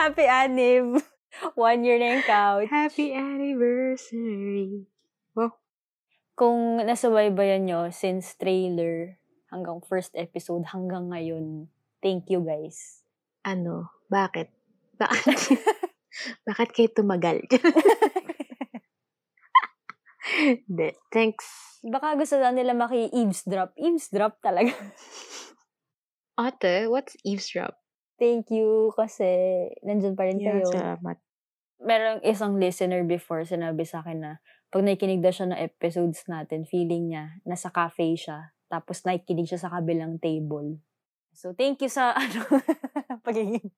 Happy Anniv! One year na yung couch. Happy anniversary. Wow. Kung nasubaybayan nyo since trailer hanggang first episode hanggang ngayon, thank you guys. Ano? Bakit? Bakit? Bakit kayo tumagal? Hindi. Thanks. Baka gusto lang nila maki-eavesdrop. Eavesdrop talaga. Ate, what's eavesdrop? Thank you kasi nandyan pa rin Yeah, kayo. salamat. Merong isang listener before sinabi sa akin na pag nakikinig daw siya ng episodes natin, feeling niya nasa cafe siya. Tapos nakikinig siya sa kabilang table. So, thank you sa ano, pagiging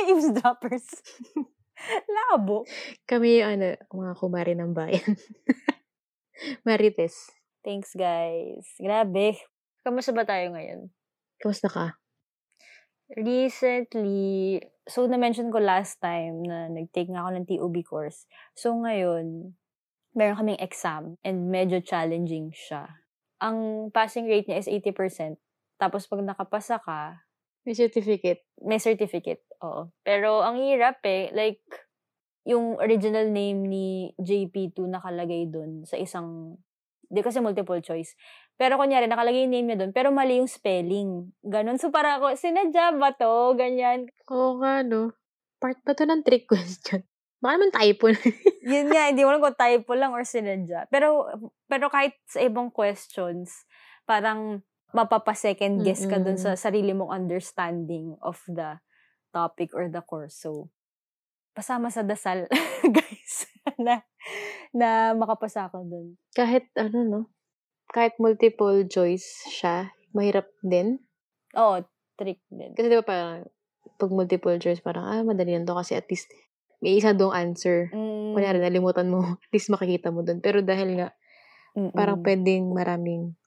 eavesdroppers. Labo. Kami, ano, mga kumari ng bayan. Marites. Thanks, guys. Grabe. Kamusta ba tayo ngayon? Kamusta ka? Recently, so na-mention ko last time na nag-take nga ako ng TOB course. So ngayon, meron kaming exam and medyo challenging siya. Ang passing rate niya is 80%. Tapos pag nakapasa ka, May certificate. may certificate. Oo. Pero ang hirap eh, like, yung original name ni JP2 nakalagay dun sa isang, di kasi multiple choice. Pero kunyari, nakalagay yung name niya dun, pero mali yung spelling. Ganon. So para ako, sinadya ba to? Ganyan. Oo nga, no? Part ba to ng trick question? Baka naman typo na. Yun nga, hindi mo alam kung typo lang or sinadya. Pero, pero kahit sa ibang questions, parang mapapa-second guess ka dun sa sarili mong understanding of the topic or the course. So, pasama sa dasal, guys, na, na makapasa ako dun. Kahit, ano, no? Kahit multiple choice siya, mahirap din. Oo, trick din. Kasi di ba parang, pag multiple choice, parang, ah, madali lang to kasi at least may isa dong answer. Mm, Kunyari, nalimutan mo, at least makikita mo dun. Pero dahil nga, mm-mm. parang pwedeng maraming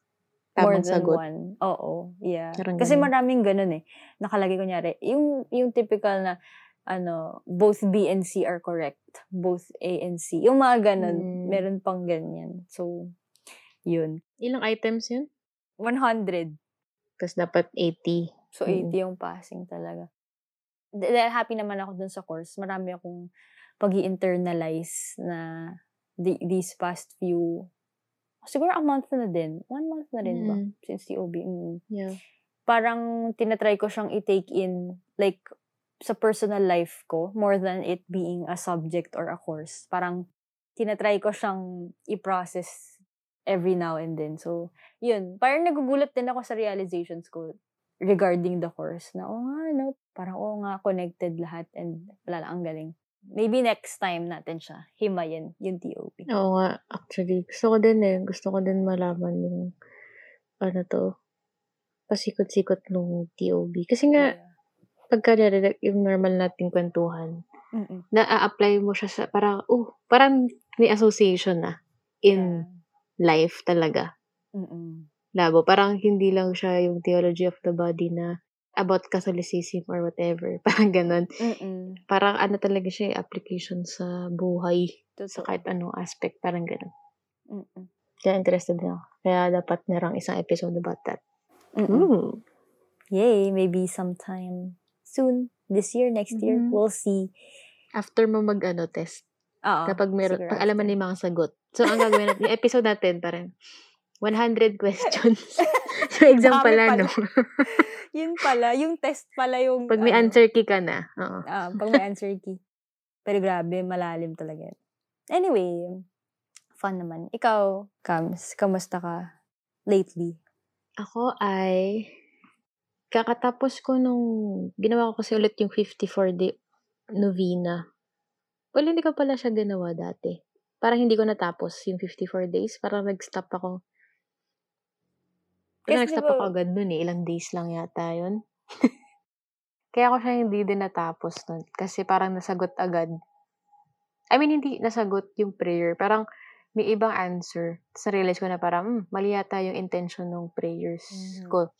More tamang than sagot. one. Oo, yeah. Parang Kasi ganun. maraming ganun eh. Nakalagay kunyari, yung, yung typical na, ano, both B and C are correct. Both A and C. Yung mga ganun, Mm. meron pang ganyan. So, yun. Ilang items yun? 100. Tapos dapat 80. So, Mm. 80 yung passing talaga. Dahil happy naman ako dun sa course. Marami akong pag internalize na the- these past few, siguro a month na din. One month na rin ba? Mm. Since TOB. Mm. Yeah. Parang tinatry ko siyang i-take in, like, sa personal life ko, more than it being a subject or a course. Parang, tinatry ko siyang i-process every now and then. So, yun. Parang nagugulat din ako sa realizations ko regarding the course. Na, oo nga, no? Parang, oo nga, connected lahat and wala lang, ang galing. Maybe next time natin siya, himayin yung TOP. Oo nga, actually. Gusto ko din eh. Gusto ko din malaman yung, ano to, pasikot-sikot nung TOB. Kasi nga, pagka narinig yung normal nating kwentuhan, Mm-mm. na-apply mo siya sa, parang, oh, parang may association na in life talaga. Mm-mm. Labo. Parang hindi lang siya yung theology of the body na about Catholicism or whatever. Parang ganun. Mm-mm. Parang ano talaga siya, eh, application sa buhay. Sa Totoo. kahit anong aspect. Parang ganun. Mm-mm. Kaya interested ako. Kaya dapat merong isang episode about that. Mm-mm. Mm. Yay, maybe sometime soon. This year, next year, Mhm. we'll see. After mo mag ano, test. Oo. kapag meron, pag na yung mga sagot. So, ang gagawin natin, yung episode natin, parang 100 questions. so, exam pala, pala. no? Yun pala, yung test pala yung... pag may ano, answer key ka na. Oo. ah, pag may answer key. Pero grabe, malalim talaga. Anyway, fun naman. Ikaw, Kams, kamusta ka lately? Ako ay, kakatapos ko nung, ginawa ko kasi ulit yung 54-day novena. Well, hindi ko pala siya ginawa dati. Parang hindi ko natapos yung 54 days. Parang nag-stop ako. Parang nag-stop diba- ako agad nun eh. Ilang days lang yata yun. Kaya ako siya hindi din natapos nun. Kasi parang nasagot agad. I mean, hindi nasagot yung prayer. Parang may ibang answer. Tapos na-realize ko na parang, hmm, mali yata yung intention ng prayers Mhm. ko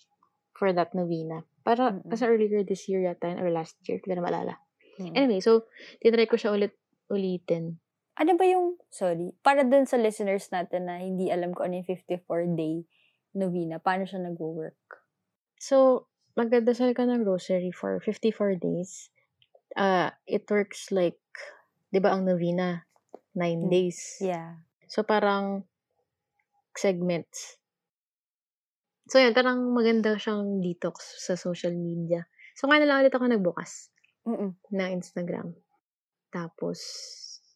for that novena. Para, Mm-mm. kasi earlier this year yata or last year, hindi ko na maalala. Mm. Anyway, so, tinry ko siya ulit, ulitin. Ano ba yung, sorry, para dun sa listeners natin na hindi alam ko ano yung 54-day novena, paano siya nag-work? So, magdadasal ka ng rosary for 54 days. uh, it works like, di ba ang novena, nine Mm. days. Yeah. So, parang segments. So, yun, parang maganda siyang detox sa social media. So, na lang ulit ako nagbukas Mm-mm. ng Instagram. Tapos,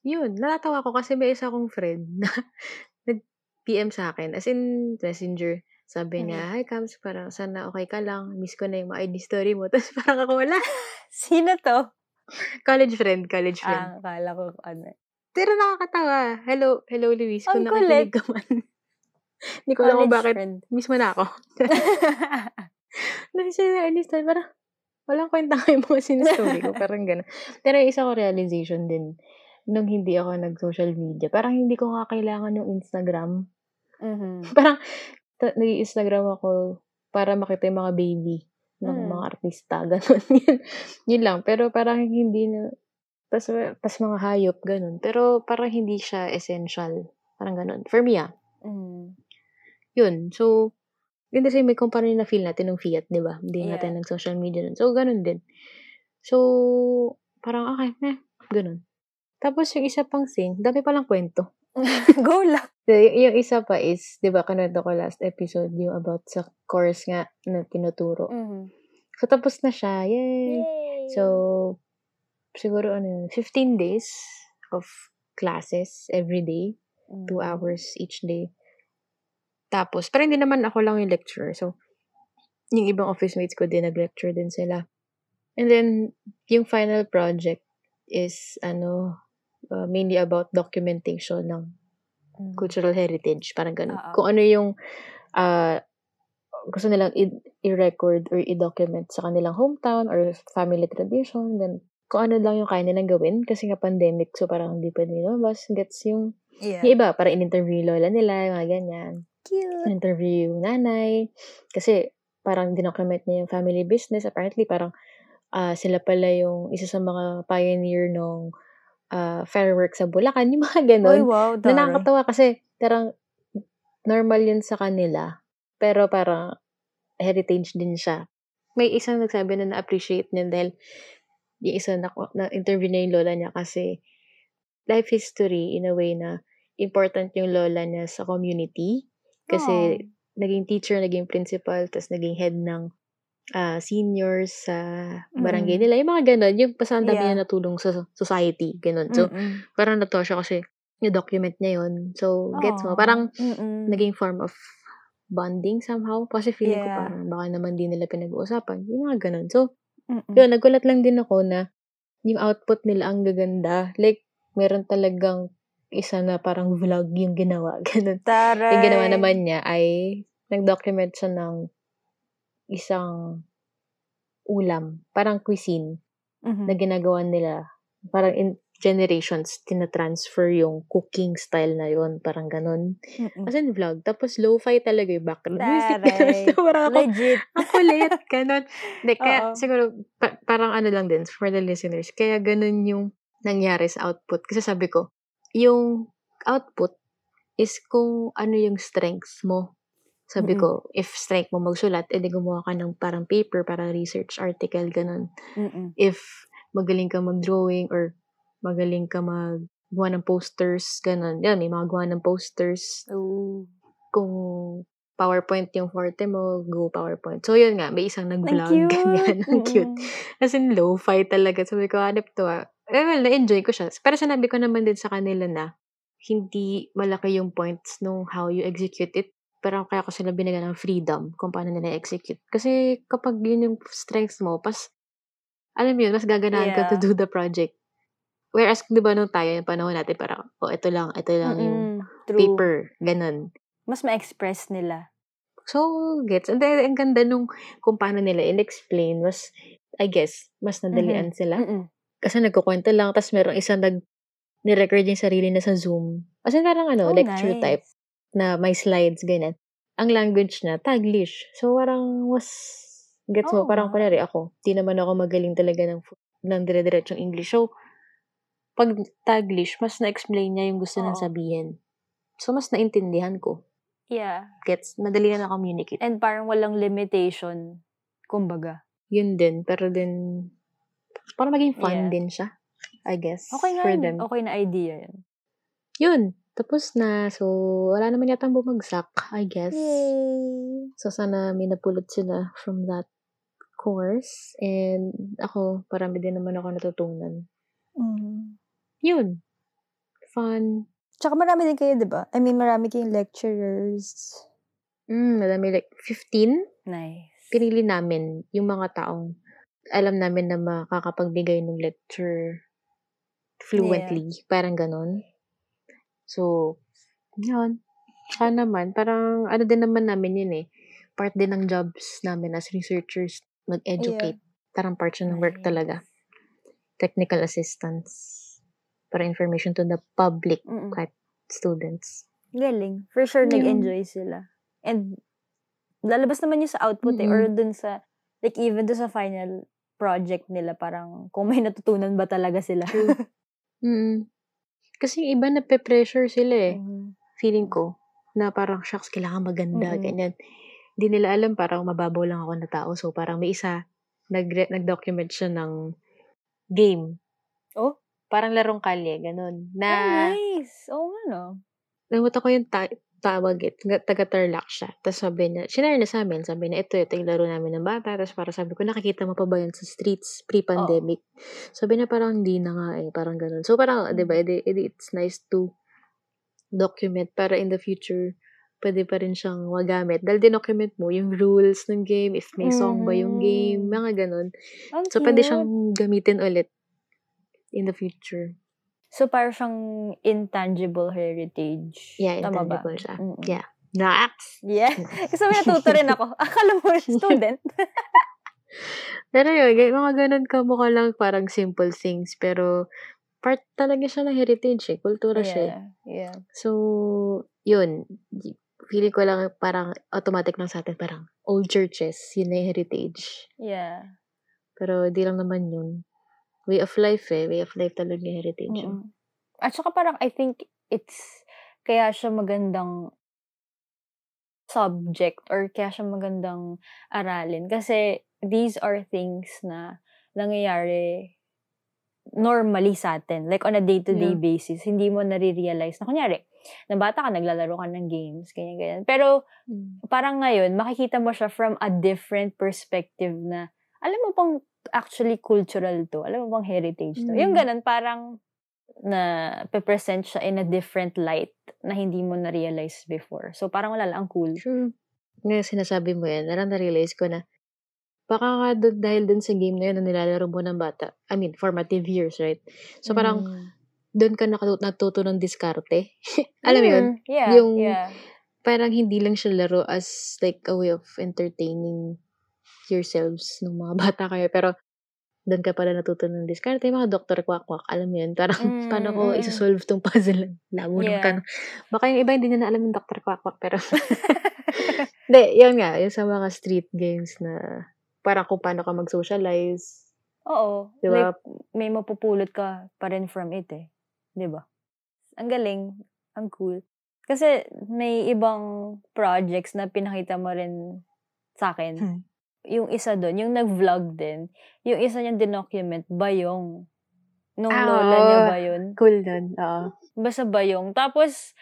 yun, natatawa ko kasi may isa akong friend na nag-PM sa akin. As in, messenger. Sabi niya, hi Kams, parang sana okay ka lang. Miss ko na yung mga ID story mo. Tapos parang ako wala. Sino to? College friend, college Ah, friend. akala ko ano. Pero nakakatawa. Hello, hello Luis. Kung nakikinig ka man. Hindi ko alam kung bakit. friend. Miss mo na ako. Dahil siya na ID story, parang walang kwenta nga yung mga sinastory ko. Parang gano'n. Pero isa ko realization din, nung hindi ako nag-social media, parang hindi ko nga kailangan yung Instagram. Mhm. Parang, ta- nag-Instagram ako para makita yung mga baby ng Mm. mga artista. Ganun. yun, yun lang. Pero parang hindi na, tas, tas mga hayop, ganun. Pero parang hindi siya essential. Parang ganun. For me, ah. Mm. Yun. So, yun kasi may kumpara na feel natin ng Fiat, di ba? Hindi Yeah. natin nag-social media nun. So, ganun din. So, parang, okay, eh, ganun. Tapos, yung isa pang thing, dami palang kwento. Go lang. So, y- yung isa pa is, di ba, kanwento ko last episode yung about sa course nga na tinuturo. Mhm. So, tapos na siya. Yay! Yay! So, siguro ano yun, 15 days of classes every day. Mm. 2 hours each day. Tapos, pero hindi naman ako lang yung lecturer. So, yung ibang office mates ko din, nag-lecture din sila. And then, yung final project is, ano, uh, mainly about documentation ng Mm. cultural heritage. Parang ganun. Oo. Kung ano yung uh, gusto nilang i- i-record or i-document sa kanilang hometown or family tradition. Then, kung ano lang yung kaya nilang gawin. Kasi nga pandemic, so parang hindi pwede lumabas. Gets yung, Yeah. yung iba, para in-interview yung lola nila, yung mga ganyan. Cute. interview yung nanay. Kasi parang dinocument niya yung family business. Apparently, parang ah, sila pala yung isa sa mga pioneer ng ah, fireworks sa Bulacan. Yung mga Uy, ganon. wow, Na nakakatawa kasi parang normal yun sa kanila. Pero parang heritage din siya. May isang nagsabi na na-appreciate niya dahil yung isa na, na interview niya yung lola niya kasi life history in a way na important yung lola niya sa community. Kasi naging teacher, naging principal, tapos naging head ng ah, seniors sa barangay Mm. nila. Yung mga ganon. Yung basta ang dami Yeah. niya natulong sa society. Ganon. So, Mm-mm. parang natuwa siya kasi yung-document niya yun. So, gets mo? Aw. Parang Mm-mm. naging form of bonding somehow. Kasi feeling ko Yeah. parang baka naman di nila pinag-uusapan. Yung mga ganon. So, Mm-mm. yun, nagulat lang din ako na yung output nila ang gaganda. Like, meron talagang isa na parang vlog yung ginawa. Ganun. Taray. Yung ginawa naman niya ay nag-document siya ng isang ulam. Parang cuisine Mhm. na ginagawa nila. Parang in generations, tina-transfer yung cooking style na yun. Parang ganun. Mm-mm. As in vlog. Tapos lo-fi talaga yung background music. So, parang ako, Legit. ang kulit, ganun. Hindi, kaya siguro, pa- parang ano lang din, for the listeners, kaya ganun yung nangyari sa output. Kasi sabi ko, yung output is kung ano yung strengths mo. Sabi Mm-mm. ko, if strength mo magsulat, edi gumawa ka ng parang paper, parang research article, ganun. Mm-mm. If magaling ka mag-drawing or magaling ka mag gawa ng posters, ganun. Yan, may mga gawa ng posters Ooh. kung PowerPoint yung forte mo, go PowerPoint. So, yun nga, may isang Ang nag-vlog, cute. ganyan. Ang cute. As in, lo-fi talaga. Sabi ko, hanip to ah. Eh, well, na-enjoy ko siya. Pero sinabi ko naman din sa kanila na hindi malaki yung points nung how you execute it. Pero kaya ko sila binigyan ng freedom kung paano nila execute. Kasi kapag yun yung strengths mo, pas, alam mo yun, mas gaganahan ka to Yeah. do the project. Whereas, di ba nung tayo, yung panahon natin, parang, oh, ito lang, ito lang yung Mm-mm. True. paper, ganun. Mas ma-express nila. So, gets. And then, ang ganda nung kung paano nila in-explain was, I guess, mas nadalian sila. Mm-mm. Kasi nagkukwento lang, tapos merong isang nag ni-record yung sarili na sa Zoom. As in, parang ano, Oh, lecture nice. type na may slides, ganyan. Ang language na, Taglish. So, parang was, gets mo, Oh, parang kunwari ako, di naman ako magaling talaga ng, ng dire-diretsong English. So, pag Taglish, mas na-explain niya yung gusto nang Oo. sabihin. So, mas naintindihan ko. Yeah. Gets, madali na na-communicate. And parang walang limitation. Kumbaga. Yun din, pero din, Para maging fun Yeah. din siya. I guess. Okay nga for them. Okay na idea yun. Yun. Tapos na. So, wala naman yata bumagsak, I guess. Yay! So, sana may napulot sila from that course. And ako, parami din naman ako natutunan. Mm. Yun. Fun. Tsaka marami din kayo, di ba? I mean, marami kayong lecturers. Mm, madami like 15. Nice. Pinili namin yung mga taong alam namin na makakapagbigay ng lecture fluently. Parang ganon. So, yun. Tsaka naman, parang ano din naman namin yun eh. Part din ng jobs namin as researchers, mag-educate. Parang part siya ng work talaga. Technical assistance. Para information to the public, Mm-mm. kahit students. Galing. For sure, Yun. nag-enjoy sila. And, lalabas naman yun sa output eh. Mm-mm. Or dun sa, like even dun sa final project nila, parang kung may natutunan ba talaga sila. Mm. Kasi yung iba na pressure sila eh. Mhm. Feeling ko. Na parang, shucks, kailangan maganda, Mm-mm. ganyan. Hindi nila alam, parang mababaw lang ako na tao. So, parang may isa, nag nag-document siya ng game. Oh? Parang larong kalye, ganun. Na, oh, nice. Oo nga, no? Namuta ko yung ta- tawag it. Nga- Taga-Tarlac siya. Tapos sabi niya, sinare na sa amin. Sabi niya, ito, ito yung laro namin ng bata. Tapos para sabi ko, nakikita mo pa ba yan sa streets pre-pandemic? Sabi niya, parang hindi na nga eh. Parang ganun. So parang, di ba, edi, it's nice to document para in the future, pwede pa rin siyang magamit. Dahil dinocument mo yung rules ng game, if may song ba yung game, Mhm. mga ganun. Ang So, pwede cute. siyang gamitin ulit in the future. So, parang siyang intangible heritage. Yeah, Tama ba? intangible siya. Mm-mm. Yeah. Nax! Yeah. Kasi may natuto rin ako. Akala mo, student. Pero yun, ga- mga ganun ka mukha lang parang simple things. Pero part talaga siya ng heritage eh. Kultura siya eh. yeah. Yeah. So, yun. Feeling ko lang parang automatic lang sa atin. Parang old churches, yun na yung heritage. Yeah. Pero di lang naman yun. Way of life eh. Way of life talaga yung heritage. Mm-mm. At saka parang I think it's kaya siya magandang subject or kaya siya magandang aralin kasi these are things na nangyayari normally sa atin. Like on a day-to-day Yeah. basis. Hindi mo nare-realize na kunyari, na bata ka, naglalaro ka ng games, ganyan-ganyan. Pero Mm. parang ngayon, makikita mo siya from a different perspective na, alam mo bang actually cultural to? Alam mo bang heritage to? Mm. Yung ganun, parang na pe-present siya in a different light na hindi mo na-realize before. So, parang wala lang, ang cool. True. Ngayon sinasabi mo yan, narang na-realize ko na baka nga dun- dahil dun sa game na yun na nilalaro mo ng bata, I mean, formative years, right? So, parang Mm. doon ka nakatu- natuto ng diskarte. Alam mo yun? Mm, Yeah, Yung- yeah. Parang hindi lang siya laro as like a way of entertaining yourselves nung mga bata kayo. Pero doon ka pala natuto ng diskarte. Mga Dr. Quack-Quack, alam mo yun? Parang Mm, paano ko mm, mm. isa-solve tong puzzle? Labo ng Yeah. tanong. Baka yung iba hindi na alam yung Dr. Quack-Quack. Pero Hindi, yun nga. Yung sa mga street games na parang kung paano ka mag-socialize. Oo. Di ba? Like, may mapupulot ka pa rin from it eh. Di ba? Ang galing. Ang cool. Kasi may ibang projects na pinakita mo rin sa akin. Hmm. Yung isa doon, yung nag-vlog din, yung isa niyang dinocument, bayong. Nung Ah, lola niya ba yun? Cool nun. Oo. Basta bayong. Tapos,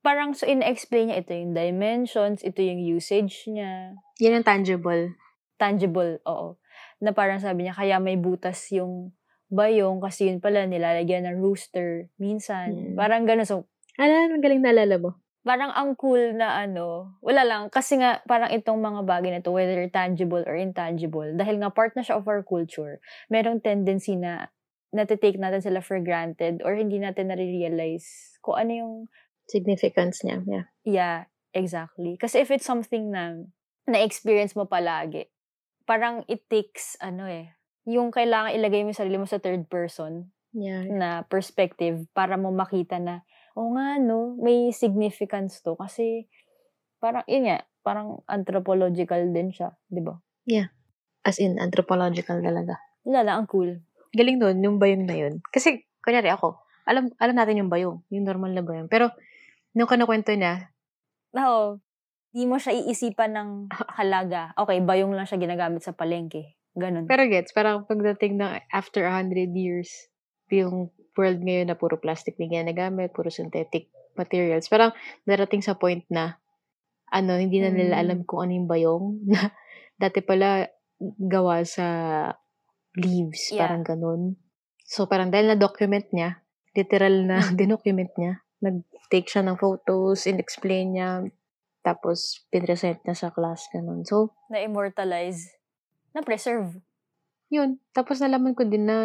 parang so in-explain niya, ito yung dimensions, ito yung usage niya. Yan ang tangible. tangible, oo. Na parang sabi niya, kaya may butas yung bayong kasi yun pala nilalagyan ng rooster minsan. Mm. Parang gano'n. So, Ano, ang galing naalala mo? Parang ang cool na ano, wala lang. Kasi nga, parang itong mga bagay na to, whether tangible or intangible, dahil nga part na siya of our culture, merong tendency na natitake natin sila for granted or hindi natin nare-realize kung ano yung Significance niya. Yeah. Yeah, exactly. Kasi if it's something na na-experience mo palagi, parang it takes, ano eh, yung kailangan ilagay mo yung sarili mo sa third person Yeah. na perspective para mo makita na, oh nga, no, may significance to. Kasi, parang, yun nga, parang anthropological din siya, di ba? As in, anthropological talaga. Wala lang, ang cool. Galing nun, yung bayong na yun. Kasi, kunyari ako, alam alam natin yung bayong, yung normal na bayong. Pero, nung kanakwento niya, Oo, di mo siya iisipan ng halaga. Okay, bayong lang siya ginagamit sa palengke. Ganun. Pero gets, parang pagdating ng after 100 years, yung world ngayon na puro plastic na ginagamit, puro synthetic materials, parang darating sa point na, ano, hindi na nila Mm. alam kung ano yung bayong na dati pala gawa sa leaves, Yeah. parang ganun. So, parang dahil na-document niya, literal na Mm. dinocument niya, nag-take siya ng photos, in-explain niya, tapos pinresent niya sa class, ganun. So, Na-immortalize. Na-preserve. Yun. Tapos nalaman ko din na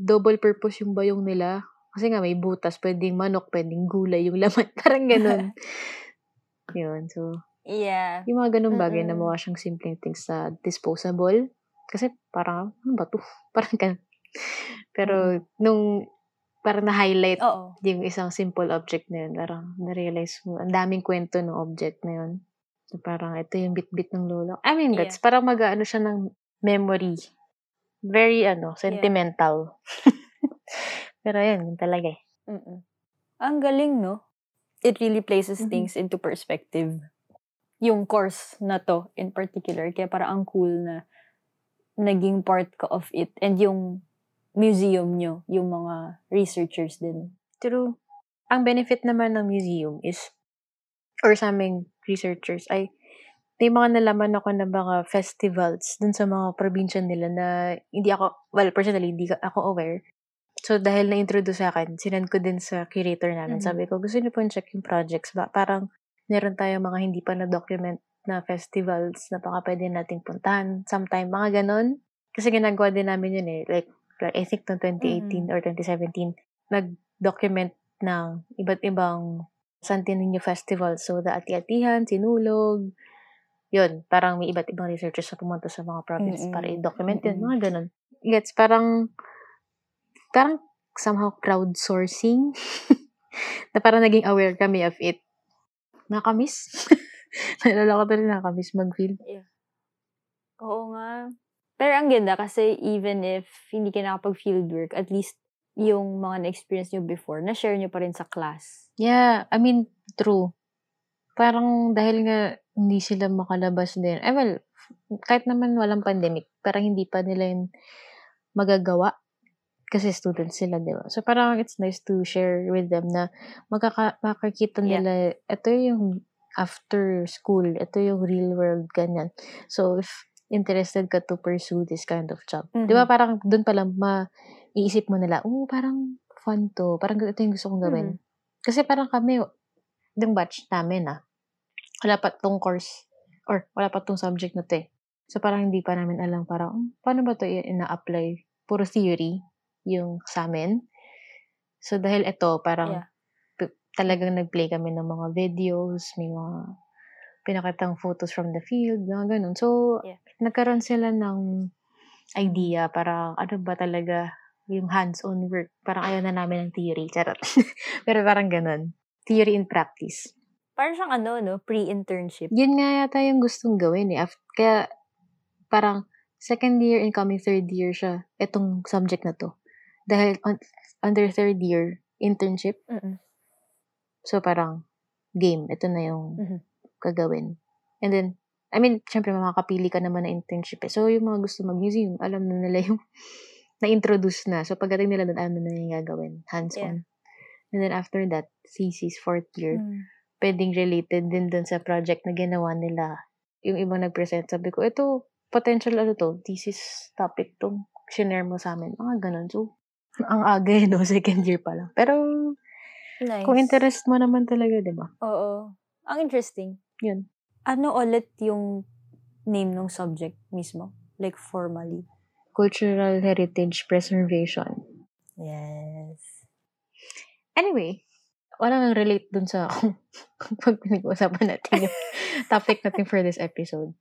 double purpose yung bayong nila. Kasi nga may butas, pwedeng manok, pwedeng gulay yung laman. Parang ganun. Yun. So, Yeah. yung mga ganun bagay na Mm-mm. mawa siyang simpleng things sa disposable. Kasi parang, ano ba to? Parang ganun. Pero, nung parang na-highlight Oo. yung isang simple object na yun, parang na-realize mo, ang daming kwento ng object na yun. So, parang ito yung bit-bit ng lolo. I mean, Yeah. gets, parang mag-ano siya ng memory. Very, ano, sentimental. Pero yun, yun talaga eh. Mm-mm. Ang galing, no? It really places Mhm. things into perspective. Yung course na to, in particular. Kaya parang ang cool na naging part ka of it. And yung museum nyo, yung mga researchers din. True. Ang benefit naman ng museum is, or sa aming researchers, ay may mga nalaman ako na mga festivals dun sa mga probinsya nila na hindi ako, well, personally, hindi ako aware. So, dahil na-introduce sa akin, sinend ko din sa curator namin. Mhm. Sabi ko, gusto niyo po check yung projects ba? Parang, meron tayong mga hindi pa na-document na festivals na baka pwede nating puntahan sometime, mga ganon. Kasi ginagawa din namin yun eh. Like, like I think noong 2018 or 2017, nag-document ng iba't ibang Santo Niño Festival. So, the Ati-Atihan, Sinulog, yun, parang may iba't ibang researchers na pumunta sa mga province Mm-mm. para i-document yun, Mm-mm. mga ganun. Gets, parang, parang somehow crowdsourcing na parang naging aware kami of it. Nakamiss. Nalala ko talaga nakamiss mag-feel. Oo nga. Pero ang ganda kasi even if hindi ka nakapag fieldwork, at least yung mga na-experience nyo before, na-share nyo pa rin sa class. Yeah, I mean, true. Parang dahil nga hindi sila makalabas din. Eh well, kahit naman walang pandemic, parang hindi pa nila yun magagawa. Kasi students sila, di ba? So parang it's nice to share with them na magkaka- makakita Yeah. nila, ito yung after school, ito yung real world, ganyan. So if interested ka to pursue this kind of job, di ba Mhm. parang doon pa lang maiisip mo nila, oh, parang fun to. Parang ito yung gusto kong gawin. Mhm. Kasi parang kami, yung batch namin ah, wala pa tong course or wala pa tong subject na to eh. So parang hindi pa namin alam parang, "Hmm, paano ba to ina-apply? Puro theory yung sa amin. So dahil ito, parang Yeah. p- talagang nag-play kami ng mga videos, may mga pinakitang photos from the field, mga ganun. So, Yeah. nagkaroon sila ng idea para ano ba talaga yung hands-on work. Parang ayaw na namin ng theory. Charot. Pero parang ganun. Theory in practice. Parang siyang ano, no? Pre-internship. Yun nga yata yung gustong gawin eh. Af- Kaya parang second year incoming third year siya, itong subject na to. Dahil on- under third year, internship, Mm-mm. so parang game, ito na yung Mhm. gagawin. And then, I mean, syempre makakapili ka naman na internship eh. So, yung mga gusto mag-museum, alam na nila yung na-introduce na. So, pagdating nila doon, alam na nila yung gagawin. Hands-on. And then, after that, thesis, fourth year, Mm. Pwedeng related din dun sa project na ginawa nila. Yung ibang nag-present, sabi ko, ito, potential ano to, thesis topic to, shinare mo sa amin. Mga ganun. So, ang aga eh, no? Second year pa lang. Pero, Nice. kung interest mo naman talaga, di ba? Oo. Ang interesting. Yun. Ano ulit yung name ng subject mismo? Like, formally. Cultural Heritage Preservation. Yes. Anyway, wala nang relate dun sa pag pinag-uusapan natin yung topic natin for this episode.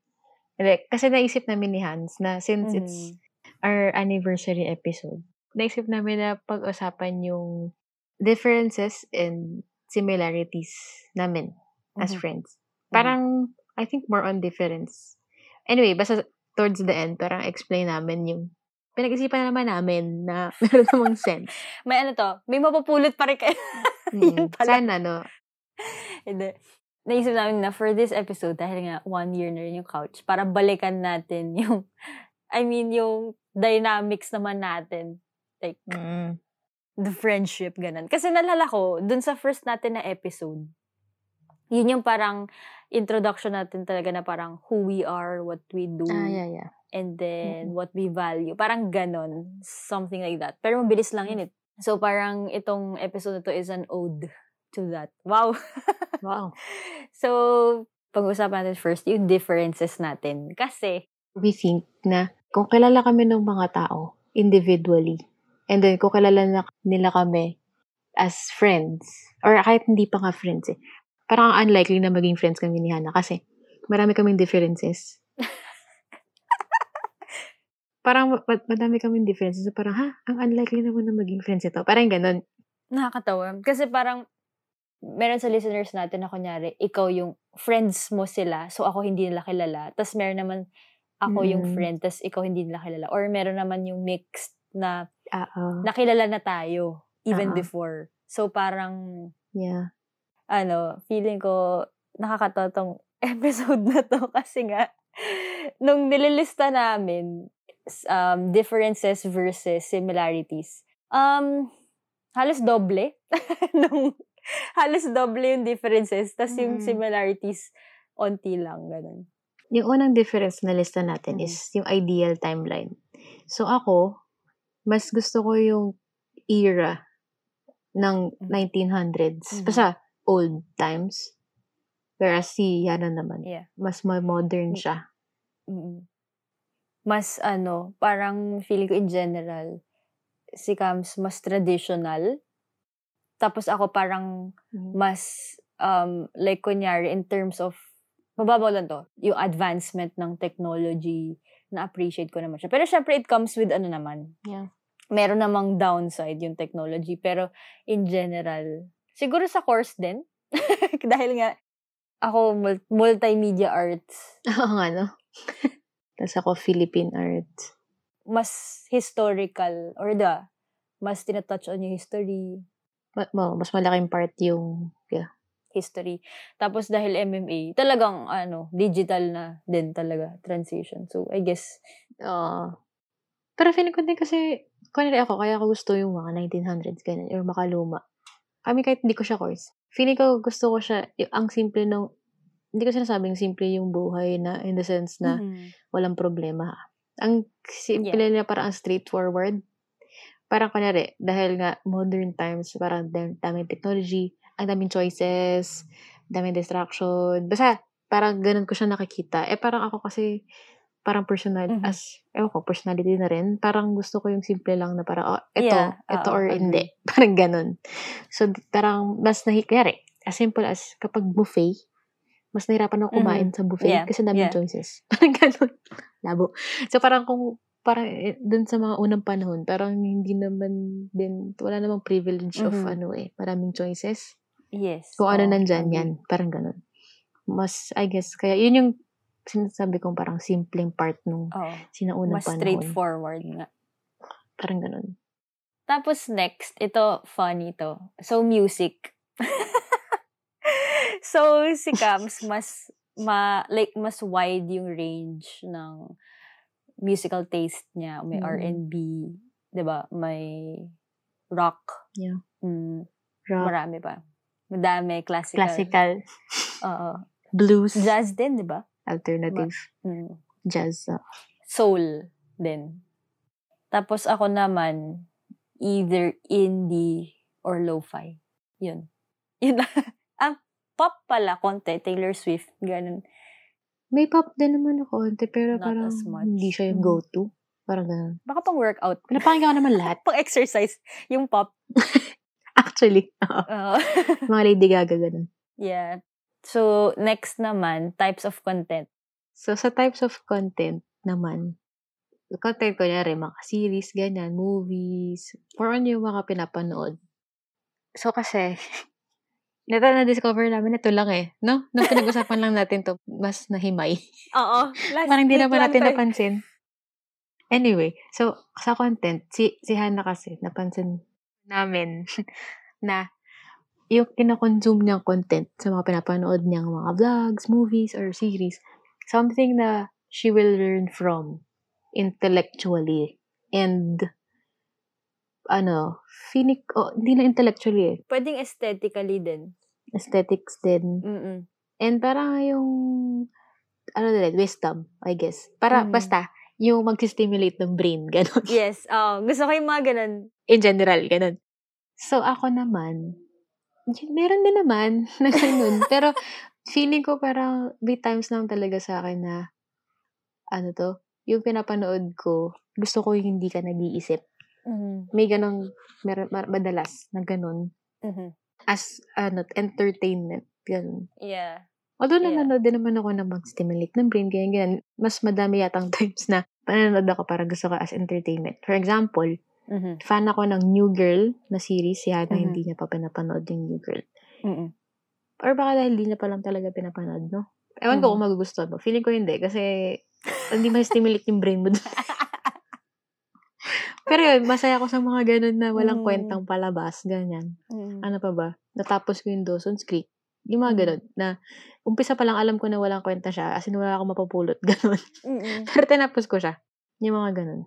Hindi, kasi naisip namin ni Hans na since it's Mhm. our anniversary episode, naisip namin na pag-usapan yung differences and similarities namin as Mhm. friends. Parang, I think more on difference. Anyway, basta towards the end, parang explain namin yung pinag-isipan naman namin na meron namang sense. May ano to? May mapupulot pa rin kayo. Mm, Yun pala. sana, no? Hindi. Naisip namin na for this episode, dahil nga one year na rin yung couch, para balikan natin yung I mean, yung dynamics naman natin. Like, Mm. the friendship, ganun. Kasi nalala ko, dun sa first natin na episode, yun yung parang introduction natin talaga na parang who we are, what we do, Ah, yeah, yeah. and then Mm-mm. what we value. Parang ganon. Something like that. Pero mabilis lang yun eh. So parang itong episode na to is an ode to that. Wow! Wow. so, pag-usapan natin first, yung differences natin. Kasi, We think na kung kilala kami ng mga tao individually, and then kung kilala na nila kami as friends, or kahit hindi pa nga friends eh, parang unlikely na maging friends kami ni Hannah kasi marami kaming differences. parang ma- ma- madami kaming differences. So parang, ha? Ang unlikely naman na maging friends ito. Parang ganun. nakakatawa. Kasi parang, meron sa listeners natin na kunyari, ikaw yung friends mo sila, so ako hindi nila kilala. Tapos meron naman ako yung Mm. friend, tapos ikaw hindi nila kilala. Or meron naman yung mixed na Oo. nakilala na tayo even Oo. before. So parang Yeah. ano, feeling ko nakakatawa tong episode na to kasi nga nung nililista namin um, differences versus similarities. Um, halos doble. nung, halos doble yung differences. tas yung Mm. similarities, onti lang. Ganun. Yung unang difference na lista natin Mhm. is yung ideal timeline. So ako, mas gusto ko yung era ng Mhm. 1900s. Mhm. Basta old times. Whereas si Yana naman, Yeah. mas ma- modern Mm. siya. Mm. Mas ano, parang feeling ko in general, si Cams mas traditional. Tapos ako parang mas um like kunyari in terms of mababaw lang to yung advancement ng technology na appreciate ko naman siya pero syempre it comes with ano naman Yeah. meron namang downside yung technology pero in general siguro sa course din dahil nga ako mul- multimedia arts Oo nga, no? Tapos ako, Philippine art. mas historical or the mas tinatouch on yung history Ma- ma- mas malaking part yung, yeah. history. Tapos dahil MMA, talagang ano, digital na din talaga transition. So I guess Oo. pero feeling ko din kasi, kunwari ako, kaya ako gusto yung mga 1900s, ganyan, or makaluma. Kami kahit hindi ko siya course. Feeling ko gusto ko siya, y- ang simple ng, hindi ko sinasabing simple yung buhay na, in the sense na Mhm. walang problema. Ang simple Yeah. na parang ang straightforward. Parang kunwari, dahil nga modern times, parang dam- daming technology, ang daming choices, daming distraction. Basta, parang ganun ko siya nakikita. Eh, parang ako kasi, parang personal, Mhm. as, ewan ko, personality na rin. Parang gusto ko yung simple lang na parang, oh, ito, Yeah, ito oo, or agree. hindi. Parang ganun. So, parang, mas nahikyari. As simple as, kapag buffet, mas nahirapan ako kumain sa buffet. Yeah, kasi daming yeah. choices. Parang ganun. Labo. So, parang kung, parang eh, dun sa mga unang panahon, parang hindi naman din, wala namang privilege of Mhm. ano eh, maraming choices. Yes. Kung ano oo, nandyan, agree. yan. Parang ganun. Mas, I guess, kaya yun yung sinasabi kong parang simpleng part nung Oo. sinaunang Mas panahon. straightforward nga. Parang ganun. Tapos next, ito, funny to. So, music. so, si Cams, mas, ma, like, mas wide yung range ng musical taste niya. May Mm. R&B, di ba? May rock. Yeah. Mm, Rock, marami pa. Madami, classical. classical, Oo. blues, Jazz din, di ba? alternative, Mm. jazz. uh, soul din. Tapos ako naman, either indie or lo-fi. Yun. Yun lang. Pop pala, konti, Taylor Swift, ganun. May pop din naman ako, konti, pero Not parang hindi siya yung Mm. go-to. Parang ganun. Baka pang workout. Pinapakinggan ko naman lahat. pang exercise. Yung pop. Actually. Oo. Oo. Mga Lady Gaga, ganun. yeah. So, next naman, types of content. So, sa types of content naman, content ko nyari, mga series, ganyan, movies, or ano yung mga pinapanood. So, kasi, Ito na-discover namin, ito lang eh. No? Nung pinag-usapan lang natin to, mas nahimay. Oo. Last Parang hindi naman natin eh. napansin. Anyway, so, sa content, si, si Hannah kasi, napansin namin na yung kinakonsume niyang content sa mga pinapanood niyang mga vlogs, movies, or series, something na she will learn from. intellectually and ano, feeling oh, hindi na intellectually eh. Pwedeng aesthetically din. Aesthetics din. Mm-mm. And parang yung ano din, wisdom, I guess. Para Mhm. basta yung mag-stimulate ng brain, ganun. Yes, oh, gusto ko yung mga ganun. In general, ganun. So, ako naman, yun, meron din naman na ganun. Pero, feeling ko parang may times lang talaga sa akin na, ano to, yung pinapanood ko, gusto ko yung hindi ka nag-iisip. Mhm. May meron, mar- madalas na ganun. Mhm. As, ano, entertainment. Ganun. Yeah. Although Yeah. nanonood din naman ako na mag-stimulate ng brain, ganyan, ganyan. Mas madami yatang times na panonood ako para gusto ko as entertainment. For example, Mhm. fan ako ng New Girl na series. Si Hana Mhm. hindi niya pa pinapanood yung New Girl. Mm-mm. Or baka dahil hindi niya pa lang talaga pinapanood, no? Ewan ko Mhm. kung magugustuhan mo. Feeling ko hindi kasi hindi ma-stimulate yung brain mo yun, masaya ako sa mga ganun na walang Mm. kwentang palabas, ganyan. Mm. Ano pa ba? Natapos ko yung Dawson's Creek. Yung mga Mm. ganun, na umpisa pa lang alam ko na walang kwenta siya, as in wala akong mapapulot, ganun. Mm-mm. Pero tinapos ko siya. Yung mga ganun.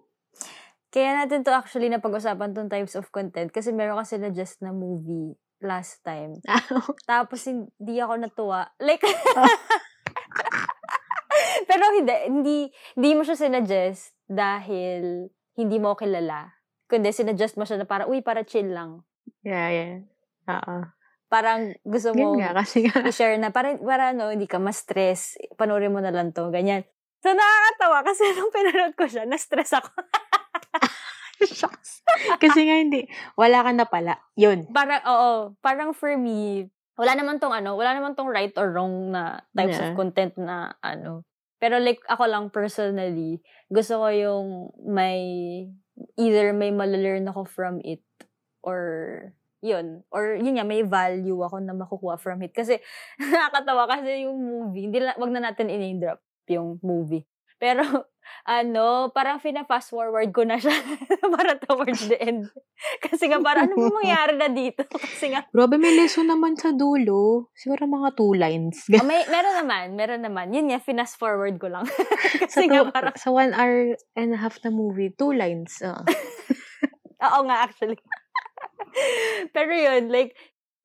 Kaya natin to actually na pag-usapan tong types of content kasi meron kasi na just na movie last time. Tapos hindi ako natuwa. Like, pero hindi, hindi, hindi mo siya sinuggest dahil hindi mo kilala. Kundi sinuggest mo siya na para, uy, para chill lang. yeah, yeah. Oo. Parang gusto mo Yun nga, kasi nga. i-share na, para, para no, hindi ka ma-stress. Panoorin mo na lang to, ganyan. So, nakakatawa kasi nung pinanood ko siya, na-stress ako. Shucks. kasi nga hindi. Wala ka na pala. Yun. parang, oo, parang for me, wala naman tong ano, wala naman tong right or wrong na types Yeah. of content na ano. Pero like, ako lang personally, gusto ko yung may, either may malalearn ako from it, or, yun. Or, yun nga, may value ako na makukuha from it. Kasi, nakakatawa kasi yung movie, hindi wag na natin in drop yung movie. Pero, ano, parang fina-fast forward ko na siya para towards the end. Kasi nga, parang ano ba mangyari na dito? Kasi nga, Grabe, may lesson naman sa dulo. Siguro mga two lines. oh, may, meron naman, meron naman. Yun nga, fast forward ko lang. sa, Kasi nga, two, parang, sa one hour and a half na movie, two lines. Oo. oo nga, actually. Pero yun, like,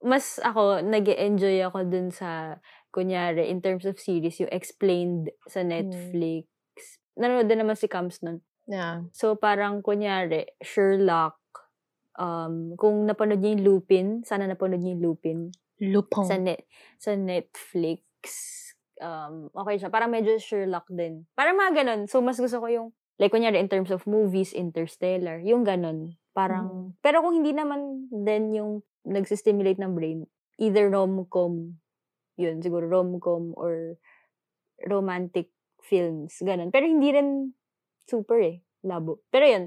mas ako, nag enjoy ako dun sa, kunyari, in terms of series, yung explained sa Netflix. Nanonood din naman si Cams nun. yeah. So, parang, kunyari, Sherlock, um, kung napanood niyo yung Lupin, sana napanood niyo yung Lupin. Lupong. sa net sa Netflix. Um, okay siya. Parang medyo Sherlock din. Parang mga ganun. So, mas gusto ko yung, like, kunyari, in terms of movies, Interstellar, yung ganun. Parang, pero kung hindi naman din yung nagsistimulate ng brain, either rom-com, yun, siguro rom-com or romantic films, ganun. Pero hindi rin super eh, labo. Pero yun,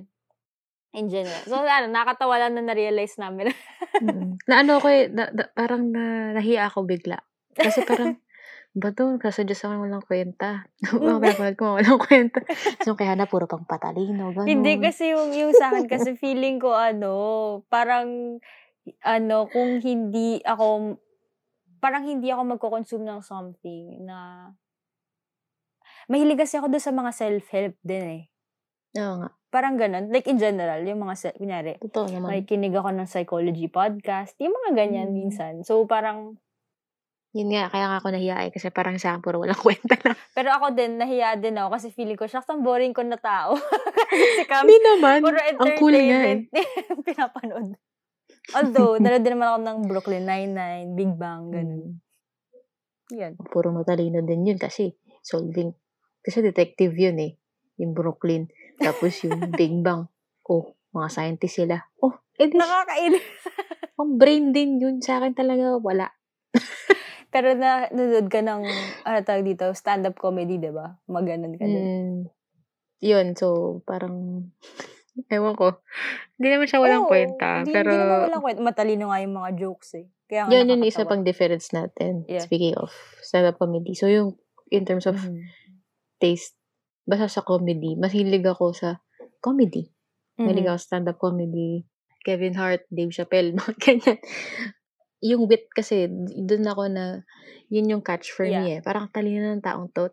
in general. So, ano, nakatawa lang na na-realize namin. Mm. na ano ko eh, na, na- parang na, nahiya ako bigla. Kasi parang, ba to, kasadya sa akin walang kwenta. Mga pinapanood ko, walang kwenta. So, kaya na, puro pang patalino, gano'n. Hindi kasi yung, yung sa akin kasi feeling ko ano, parang ano, kung hindi ako parang hindi ako magko-consume ng something na mahilig kasi ako doon sa mga self-help din eh. Oo nga. Parang ganun. Like in general, yung mga, kunyari, Totoo naman. may kinig ako ng psychology podcast, yung mga ganyan Mm. minsan. So parang, Yun nga, kaya nga ako nahiya eh. Kasi parang sa akin, puro walang kwenta lang. pero ako din, nahiya din ako kasi feeling ko, shucks, ang boring ko na tao. kasi Hindi naman. Puro Ang cool nga eh. pinapanood. Although, nanood din naman ako ng Brooklyn Nine-Nine, Big Bang, ganun. Yan. Puro matalino din yun kasi solving. Kasi detective yun eh. Yung Brooklyn. Tapos yung Big Bang. Oh, mga scientist sila. Oh, eh di, Nakakainis. ang brain din yun. Sa akin talaga wala. Pero na, nanood ka ng, ano tawag dito, stand-up comedy, di ba? Maganon ka din. Mm, yun, so parang, ewan ko. Hindi naman siya walang Oo, kwenta. Hindi, pero, hindi naman walang kwenta. Matalino nga yung mga jokes eh. Kaya nga yun yung isa pang difference natin. Yeah. Speaking of stand-up comedy. So yung, in terms of Mhm. Taste, basta sa comedy, mas hilig ako sa comedy. Mahilig Mhm. ako sa stand-up comedy. Kevin Hart, Dave Chappelle, mga ganyan. Yung wit kasi, doon ako na, yun yung catch for me eh. Parang talino ng taong to.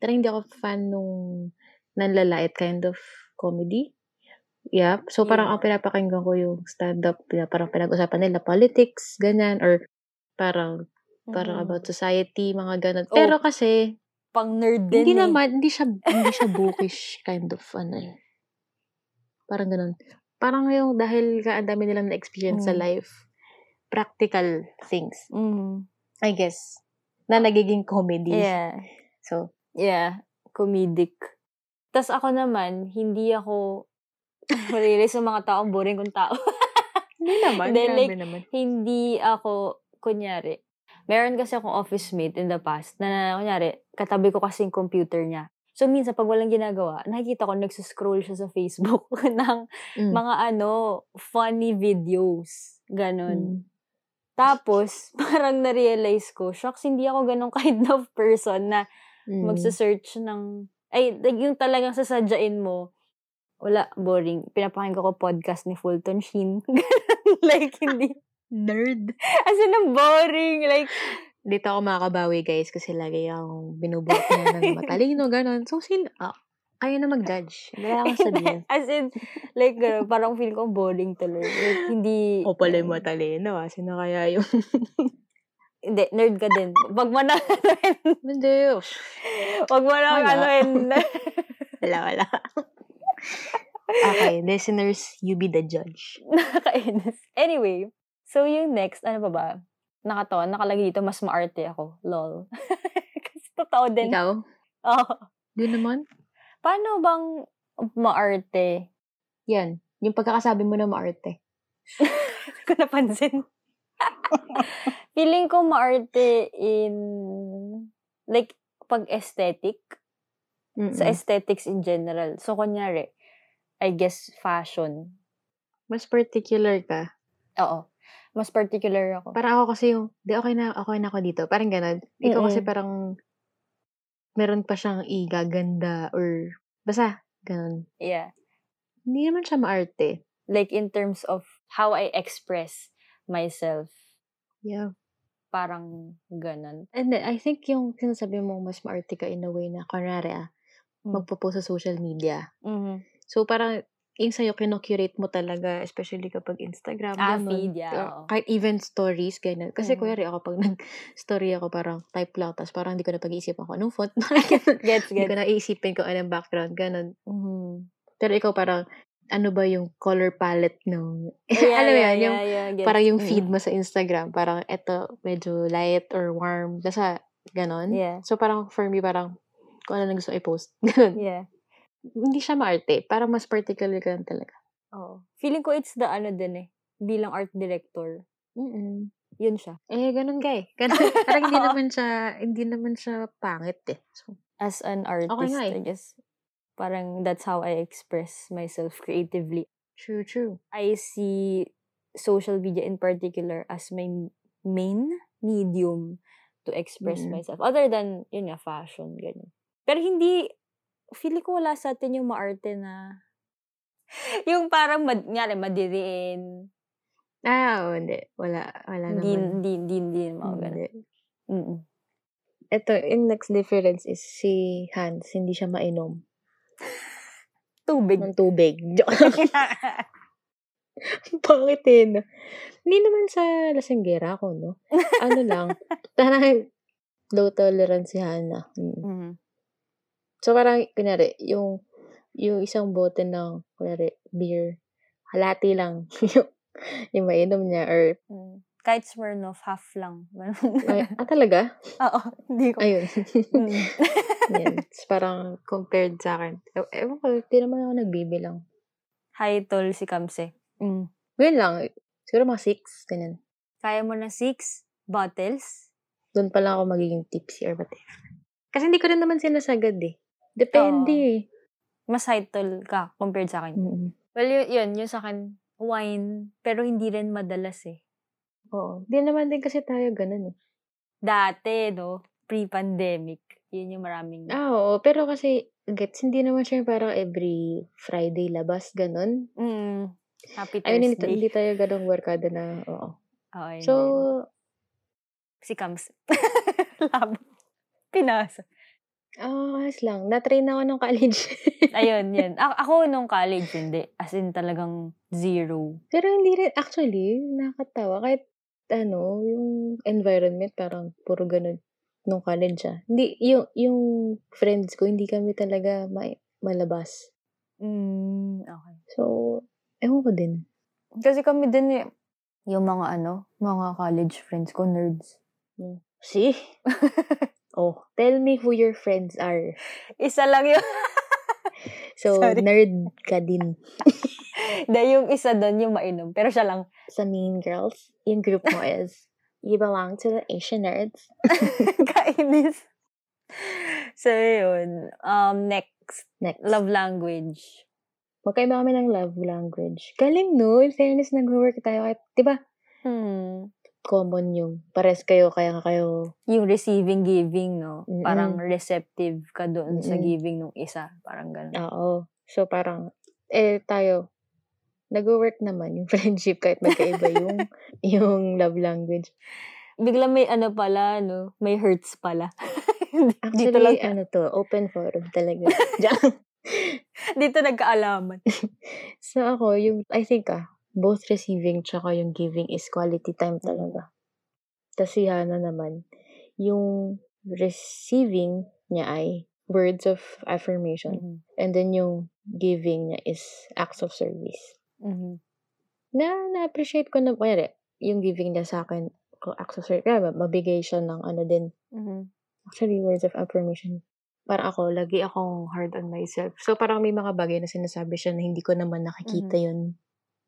Pero hindi ako fan nung nanlalait kind of comedy. Yeah. So, parang Yeah. ang pinapakinggan ko yung stand-up, parang pinag-usapan nila politics, ganyan, or parang, parang Mhm. about society, mga ganun. Oh, Pero kasi, Pang nerd din hindi eh. naman, hindi siya, hindi siya bookish kind of, ano eh. Parang ganun. Parang yung, dahil ka, ang dami nilang na-experience sa Mm. life, practical things, Mhm. I guess, na nagiging comedy. Yeah. So, Yeah. Comedic. Tapos ako naman, hindi ako malili sa mga taong boring kong tao. hindi naman, Hindi, grabe like, naman. hindi ako, kunyari, meron kasi akong office mate in the past na, kunyari, katabi ko kasi yung computer niya. So, minsan, pag walang ginagawa, nakikita ko, nagsuscroll siya sa Facebook ng Mm. mga ano, funny videos. Ganon. Mm. Tapos, parang na-realize ko, shocks, hindi ako ganong kind of person na Mm. magsa-search ng, ay, yung talagang sasadyain mo, wala, boring. Pinapakinggan ko podcast ni Fulton Sheen. like, hindi. Nerd. As in, boring. Like, Dito ako makakabawi, guys, kasi lagi akong binubuhat niya ng matalino, ganon. So, sin ah, kayo na mag-judge. Wala akong sabihin. as in, like, gano'n, parang feel ko boring tuloy. Like, hindi, O pala yung matalino, ah. Sino kaya yung... hindi, nerd ka din. Wag mo na. Hindi. wag mo na, anuhin. Wala, wala. okay, listeners, you be the judge. Nakakainis. Anyway, so yung next, ano pa ba? Nakatawa, nakalagay dito, mas maarte ako. Lol. Kasi totoo din. Ikaw? Oh. Di naman. Paano bang maarte? Yan. Yung pagkakasabi mo na maarte. Hindi ko napansin. Feeling ko maarte in, like, pag aesthetic, Mm-mm. sa aesthetics in general. So, kunyari, I guess, fashion. Mas particular ka. Oo. Mas particular ako. Para ako kasi yung, di okay na, okay na ako dito. Parang ganun. Ikaw Mm-mm. kasi parang, meron pa siyang igaganda or, basta, ganun. Yeah. Hindi naman siya maarte. Like, in terms of how I express myself. Yeah. Parang ganon. And then, I think yung sinasabi mo mas maarte ka in a way na, kunwari ah, Mm. magpo-post sa social media. Mhm. So, parang, yung sa'yo, kinocurate mo talaga, especially kapag Instagram, Ah, ganun. feed, yeah, oo. Kahit even stories, ganun. Kasi, Mhm. kunwari ako, pag nag-story ako, parang type lang, tapos parang hindi ko na pag-iisipan ko anong font. Ganun. Gets, Hindi ko gets. na iisipin kung anong background, ganun. Mhm. Pero ikaw parang, ano ba yung color palette ng, Yeah, alam mo yeah, yan, yung, yeah, yeah, gets. parang yung Mm. feed mo sa Instagram, parang eto, medyo light or warm, basta, ganon. Yeah. So, parang for me, parang, kung ano na gusto i-post, ganon. Yeah. Hindi siya maarte, parang mas particular ka lang talaga. Oo. Feeling ko it's the ano din eh. Bilang art director. mm Yun siya. Eh, ganun guy. Ganun. parang hindi naman siya, hindi naman siya pangit eh. So, As an artist, nga eh. I guess. Parang that's how I express myself creatively. true, true. I see social media in particular as my main medium to express Mm. myself. Other than, yun nga, fashion, ganyan. Pero hindi, feeling ko wala sa atin yung maarte na, yung parang, mad, nyari, madiriin. Ah, oo, hindi. Wala, wala Hindi, naman. hindi, hindi, hindi, mga ganun. Hindi. Mm-mm. Ito, yung next difference is si Hans, hindi siya mainom Tubig. ng tubig. Joke. Pangit eh? Hindi naman sa lasanggera ako, no? Ano lang, parang low tolerance si Hana. Mm. Mhm. So, parang, kunyari, yung, yung isang bote ng, kunyari, beer, halati lang yung, yung mainom niya, or, Mm. Kahit Smirnoff, half lang. ay, ah, talaga? Oo, hindi ko. Ayun. Mm. Yan. It's parang compared sa akin. E- ewan ko, di naman ako nagbibilang. Hi, tol, si Kamse. Mm. Yun lang. Siguro mga six, ganyan. Kaya mo na six bottles? Doon pa lang ako magiging tipsy or whatever. Kasi hindi ko rin naman sinasagad eh. Depende eh. Mas tol ka compared sa akin. Mm-mm. Well, yun, yun, yun sa akin, wine, pero hindi rin madalas eh. Oo. Di naman din kasi tayo ganun eh. Dati, no? Pre-pandemic. Yun yung maraming... Ah, oo. Pero kasi, gets, hindi naman siya parang every Friday labas, ganun. Mm, happy I mean, hindi, Thursday. hindi tayo ganung workada na, oo. Yun, So, si Kams. Labo. Pinasa. Ah, ayos lang. Na-train ako nung college. Ayun, yan. A- ako nung college, hindi. As in talagang zero. Pero hindi rin, actually, nakakatawa. Kahit, ano, yung environment, parang puro ganun nung college ah. Hindi, yung, yung friends ko, hindi kami talaga ma- malabas. Mm, okay. So, ewan ko din. Kasi kami din eh, yung mga ano, mga college friends ko, nerds. See? oh, tell me who your friends are. Isa lang yun. So, Sorry. nerd ka din. Dahil yung isa doon, yung mainom. Pero siya lang. Sa Mean Girls, yung group mo is, you belong to the Asian nerds. Kainis. So, yun. Um, next, Next. love language. Magkaiba kami ng love language. Galing, no? In fairness, nag-work tayo. Kahit, di ba, Hmm. Common yung pares kayo, kaya kayo, Yung receiving, giving, no? Mm-mm. Parang receptive ka doon sa giving nung isa. Parang ganun. oo. So, parang, eh, tayo, nag-work naman yung friendship kahit magkaiba yung, yung love language. Bigla may ano pala, no? May hurts pala. Dito Actually, lang. ano to, open forum talaga. Dito nagkaalaman. so, ako, yung, I think ah, both receiving tsaka yung giving is quality time talaga. Tapos si Hana naman, yung receiving niya ay words of affirmation. Mhm. And then yung giving niya is acts of service. Mhm. Na, na-appreciate ko na, kaya yung giving niya sa akin, ko acts of service, kaya mabigay siya ng ano din, Mhm. actually words of affirmation. Para ako, lagi akong hard on myself. So, parang may mga bagay na sinasabi siya na hindi ko naman nakikita yun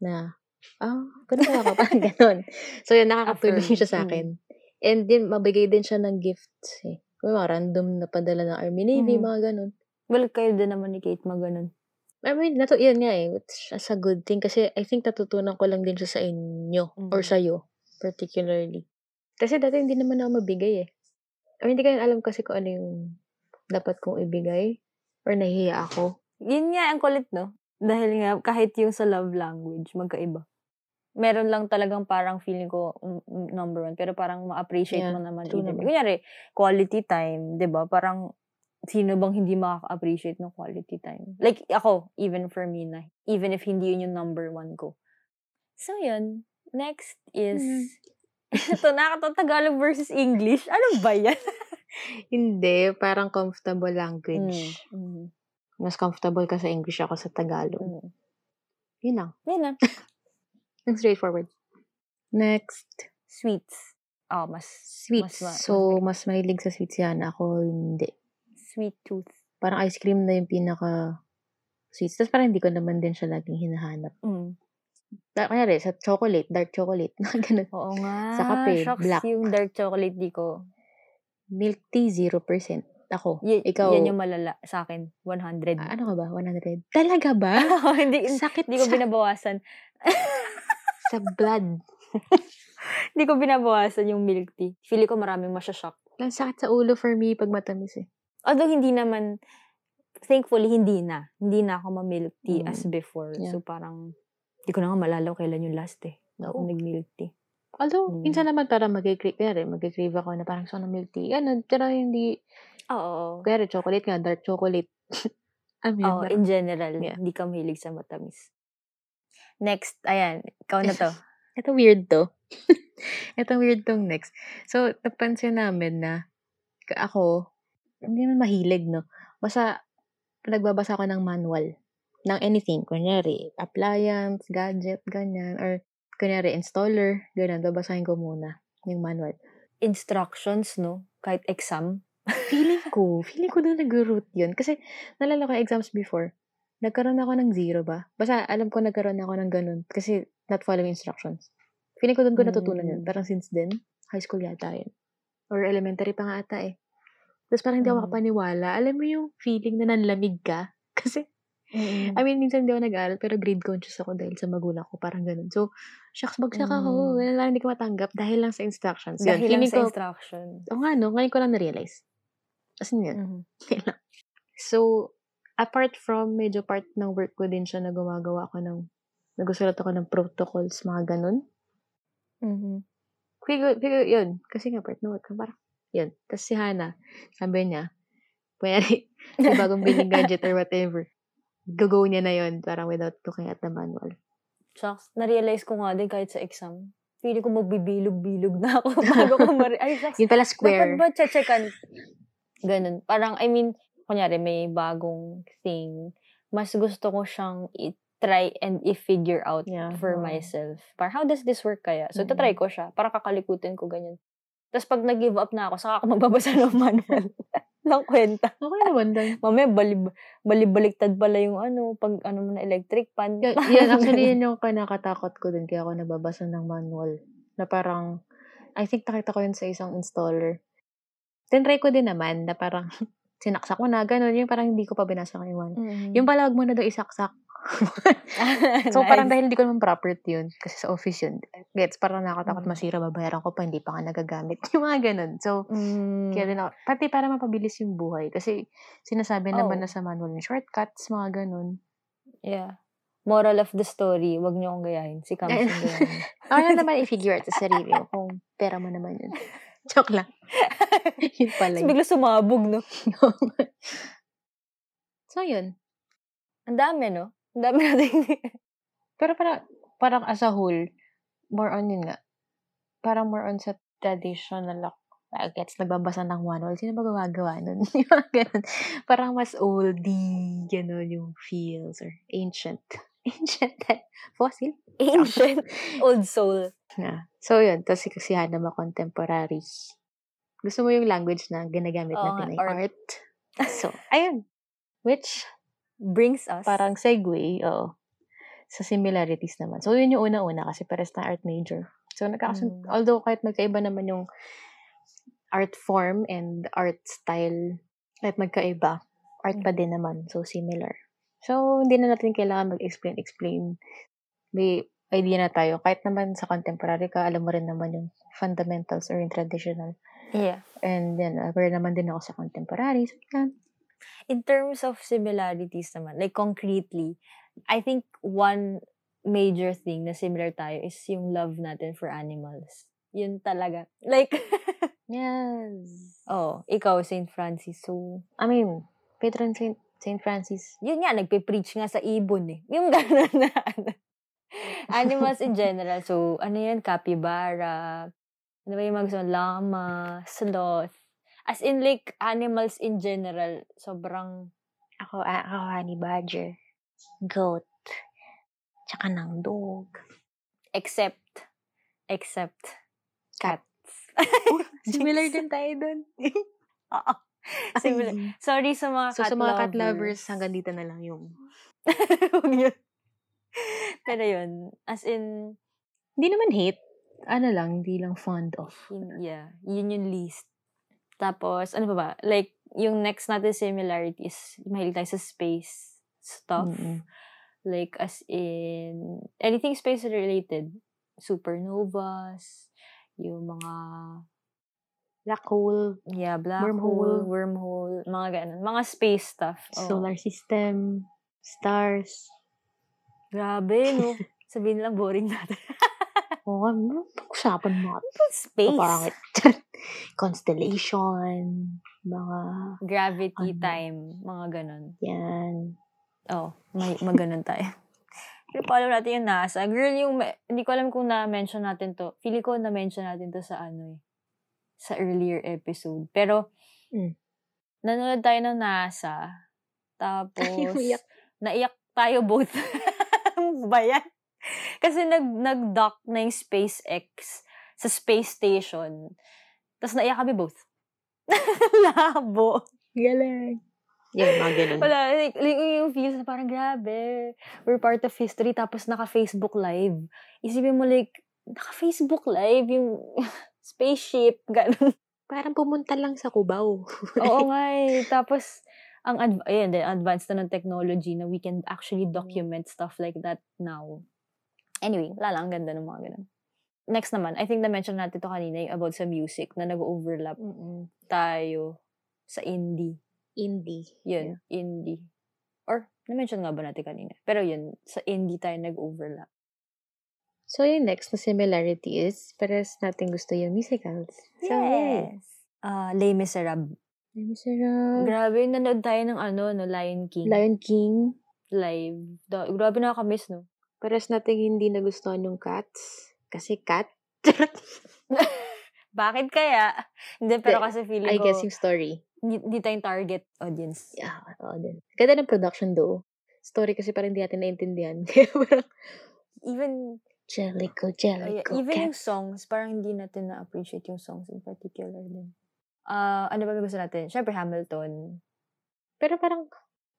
na, ah, ganun pala ako, parang ganun. So, yun, nakakatulong Affirm. siya sa akin. And din, mabigay din siya ng gifts eh. May mga random na padala ng Army Navy, Mhm. mga ganun. Well, kayo din naman ni Kate maganon. I mean, natu yun nga eh. It's a good thing kasi I think natutunan ko lang din siya sa inyo or Mhm. sa'yo particularly. Kasi dati hindi naman ako mabigay eh. Or hindi ko alam kasi kung ano yung dapat kong ibigay or nahihiya ako. Yun nga, ang kulit, no? Dahil nga, kahit yung sa love language, magkaiba. Meron lang talagang parang feeling ko mm, number one, pero parang ma-appreciate Yeah, mo naman. true either. naman. Kunyari, quality time, di ba? Parang, sino bang hindi makaka-appreciate ng quality time? Like, ako, even for me na, even if hindi yun yung number one ko. So, yun. Next is, Mhm. ito, nakata Tagalog versus English. Ano ba yan? Hindi, parang comfortable language. Mm, mm, Mas comfortable ka sa English ako sa Tagalog. mm. Yun lang. Yun na. Ang straightforward. Next. Sweets. Oh, mas Sweets. Mas ma- so, mas mahilig sa sweets yan. Ako, hindi. sweet tooth. Parang ice cream na yung pinaka sweets. Tapos parang hindi ko naman din siya laging hinahanap. Mm. Da- Kaya sa chocolate, dark chocolate. Ganun. Oo nga. Sa kape, Shucks, black. yung dark chocolate di ko. Milk tea, 0%. Ako. Y- Ikaw, Yan yung malala sa akin. 100. ah, ano ka ba? 100? Talaga ba? hindi, Sakit hindi ko sa, binabawasan. sa blood. Hindi ko binabawasan yung milk tea. Feeling ko maraming masyashock. Ang sakit sa ulo for me pag matamis eh. Although hindi naman, thankfully, hindi na. Hindi na ako ma-milk tea Mm. as before. Yeah. So parang, hindi ko na nga malalaw kailan yung last eh. Na ako nag-milk tea. Although, Mm. minsan naman parang mag-crave, kaya mag-crave ako na parang gusto ko ng milk tea. Ano, pero hindi, Oo. kaya chocolate nga, dark chocolate. Ano yun? Oo, parang- in general, Yeah. hindi ka mahilig sa matamis. Next, ayan, ikaw na to. Ito weird to. Ito weird tong next. So, napansin namin na ka- ako, hindi naman mahilig, no? Basta, nagbabasa ako ng manual ng anything. Kunyari, appliance, gadget, ganyan. Or, kunyari, installer, ganyan. Babasahin ko muna yung manual. Instructions, no? Kahit exam. Feeling ko, feeling ko doon nag-root yun. Kasi, nalala ko exams before, nagkaroon ako ng zero ba? Basta, alam ko nagkaroon ako ng ganun. Kasi, not following instructions. Feeling ko doon ko natutunan yun. Mm. Parang since then, high school yata yun. Or elementary pa nga ata eh. Tapos parang hindi ako Mm. makapaniwala. Alam mo yung feeling na nanlamig ka? Kasi, I mean, minsan hindi ako nag-aaral, pero grade conscious ako dahil sa magulang ko. Parang ganun. So, shucks, bagsak ako. Mm. Ganun lang, hindi ko matanggap dahil lang sa instructions. Yun, Dahil lang sa ko, instruction. Oo nga, no? Ngayon ko lang na-realize. As in yun. Mhm. Lang. So, apart from medyo part ng work ko din siya na gumagawa ako ng, nagusulat ako ng protocols, mga ganun. Mhm. Figure, figure, yun. Kasi nga part ng work ko, parang, yun. Tapos si Hana, sabi niya, Kunyari, may bagong biling gadget or whatever. Go-go niya na yon parang without looking at the manual. Shucks, na-realize ko nga din kahit sa exam. Feeling ko magbibilog-bilog na ako bago ko mari... Ay, shucks. Yun pala Dapat square. ba checkan? Ganun. Parang, I mean, kunyari, may bagong thing. Mas gusto ko siyang i-try and i-figure out Yeah. for Oo. myself. Parang, how does this work kaya? So, Mm-mm. tatry ko siya. Para kakalikutin ko ganyan. Tapos, pag nag-give up na ako, saka ako magbabasa ng manual. Lang kwenta. Okay naman din. Mamaya, balib, balibaliktad pala yung ano, pag ano mo na electric pan. Yan, yan, actually, yan yung kinakatakot ko din. Kaya ako nababasa ng manual. Na parang, I think nakita ko yun sa isang installer. Tinry ko din naman na parang sinaksak mo na, ganun. Yung parang hindi ko pa binasa ng one. Mm. Yung pala, wag mo na daw isaksak. so, parang dahil hindi ko naman property yun. Kasi sa office yun. Gets, parang nakakatakot Mm. masira, babayaran ko pa, hindi pa nga nagagamit. Yung mga ganun. So, Mm. kaya din ako, pati para mapabilis yung buhay. Kasi, sinasabi naman Oh. na sa manual yung shortcuts, mga ganun. Yeah. Moral of the story, wag niyo akong gayahin. Si Cams yung gayahin. Na naman i-figure out sa sarili mo kung pera mo naman yun. Joke lang. yun pala yun. bigla sumabog, no? so, yun. Ang dami, no? Dami natin. Pero parang, parang as a whole, more on yun nga. Parang more on sa traditional ako. I gets, nagbabasa ng manual. Sino ba gumagawa nun? Ganun. Parang mas oldie, gano'n yung feels or ancient. Ancient. Fossil. Ancient. Old soul. Na. So, yun. Tapos si, si Hannah contemporary. Gusto mo yung language na ginagamit Oo natin nga, ay art. art. So, ayun. Which, Brings us. parang segue, oo. Sa similarities naman. So, yun yung una-una kasi pares na art major. So, nagkakasun- Mm. although kahit magkaiba naman yung art form and art style, kahit magkaiba, art pa Mm. din naman. So, similar. So, hindi na natin kailangan mag-explain-explain. May idea na tayo. Kahit naman sa contemporary ka, alam mo rin naman yung fundamentals or yung traditional. yeah. And then, aware naman din ako sa contemporary. So, yan. In terms of similarities naman, like concretely, I think one major thing na similar tayo is yung love natin for animals. Yun talaga. Like, Yes. oh, ikaw, St. Francis. So, I mean, Patron Saint, Saint Francis. yun nga, nagpe-preach nga sa ibon eh. Yung gano'n na ano. Animals in general. So, ano yan? Capybara. Ano ba yung mga gusto? Llama, sloth. As in, like, animals in general, sobrang, Ako, ah, ako, honey badger. Goat. Tsaka ng dog. except, except, Cat. cats. Similar din tayo dun. Oo. Similar. Sorry sa mga So, cat sa mga lovers. cat lovers, hanggang dito na lang yung... Huwag yun. Pero yun, as in, Hindi naman hate. Ano lang, hindi lang fond of. yeah, yun yung least. Tapos, ano pa ba? Like, yung next natin similarity is, mahilig tayo sa space stuff. Mm-mm. Like, as in, anything space related. Supernovas, yung mga, Black hole, yeah, black Wormhole. hole, wormhole, mga ganun. Mga space stuff. Oo. solar system, stars. Grabe, no? Sabihin lang, boring natin. Oo, ano pag-usapan mo? space. Pangit. Constellation, mga Gravity Ano? time, mga ganun. yan. Oh, may maganon tayo. Pero follow natin yung NASA. Girl, yung, hindi ko alam kung na-mention natin to. Feeling ko na-mention natin to sa ano eh. Sa earlier episode. Pero, Mm. nanonood tayo ng NASA. Tapos, Umiyak. naiyak tayo both. ba yan? Kasi nag, nag-dock na yung SpaceX sa space station. Tapos naiyak kami both. Labo. Galing. Yan, mga ganun. Wala, like, like, yung feels na parang grabe. We're part of history, tapos naka-Facebook live. Isipin mo like, naka-Facebook live, yung spaceship, ganun. Parang pumunta lang sa Cubao. Oo nga eh. Tapos, ang adv- ayan, din, advanced na ng technology na we can actually document stuff like that now. Anyway, wala lang, ang ganda ng mga ganun. Next naman, I think na-mention natin to kanina yung about sa music na nag-overlap Mm-mm. tayo sa indie. Indie. Yun, indie. Or, na-mention nga ba natin kanina? Pero yun, sa indie tayo nag-overlap. So, yung next na similarity is, pares natin gusto yung musicals. So, yay. Uh, Les Miserables. Les Miserables. Grabe, nanood tayo ng ano, no, Lion King. Lion King. Live. Da, grabe nakakamiss, no? Pares nating hindi nagustuhan yung cats. Kasi cat. Bakit kaya? Hindi, pero kasi feeling I ko, guess yung story. hindi, tayong target audience. Yeah, din. Ganda ng production though. Story kasi parang hindi natin parang, Even, Jellico, uh, Jellico, even yung cat. songs, parang hindi natin na-appreciate yung songs in particular din. Ah, ano ba gusto natin? Siyempre, Hamilton. Pero parang,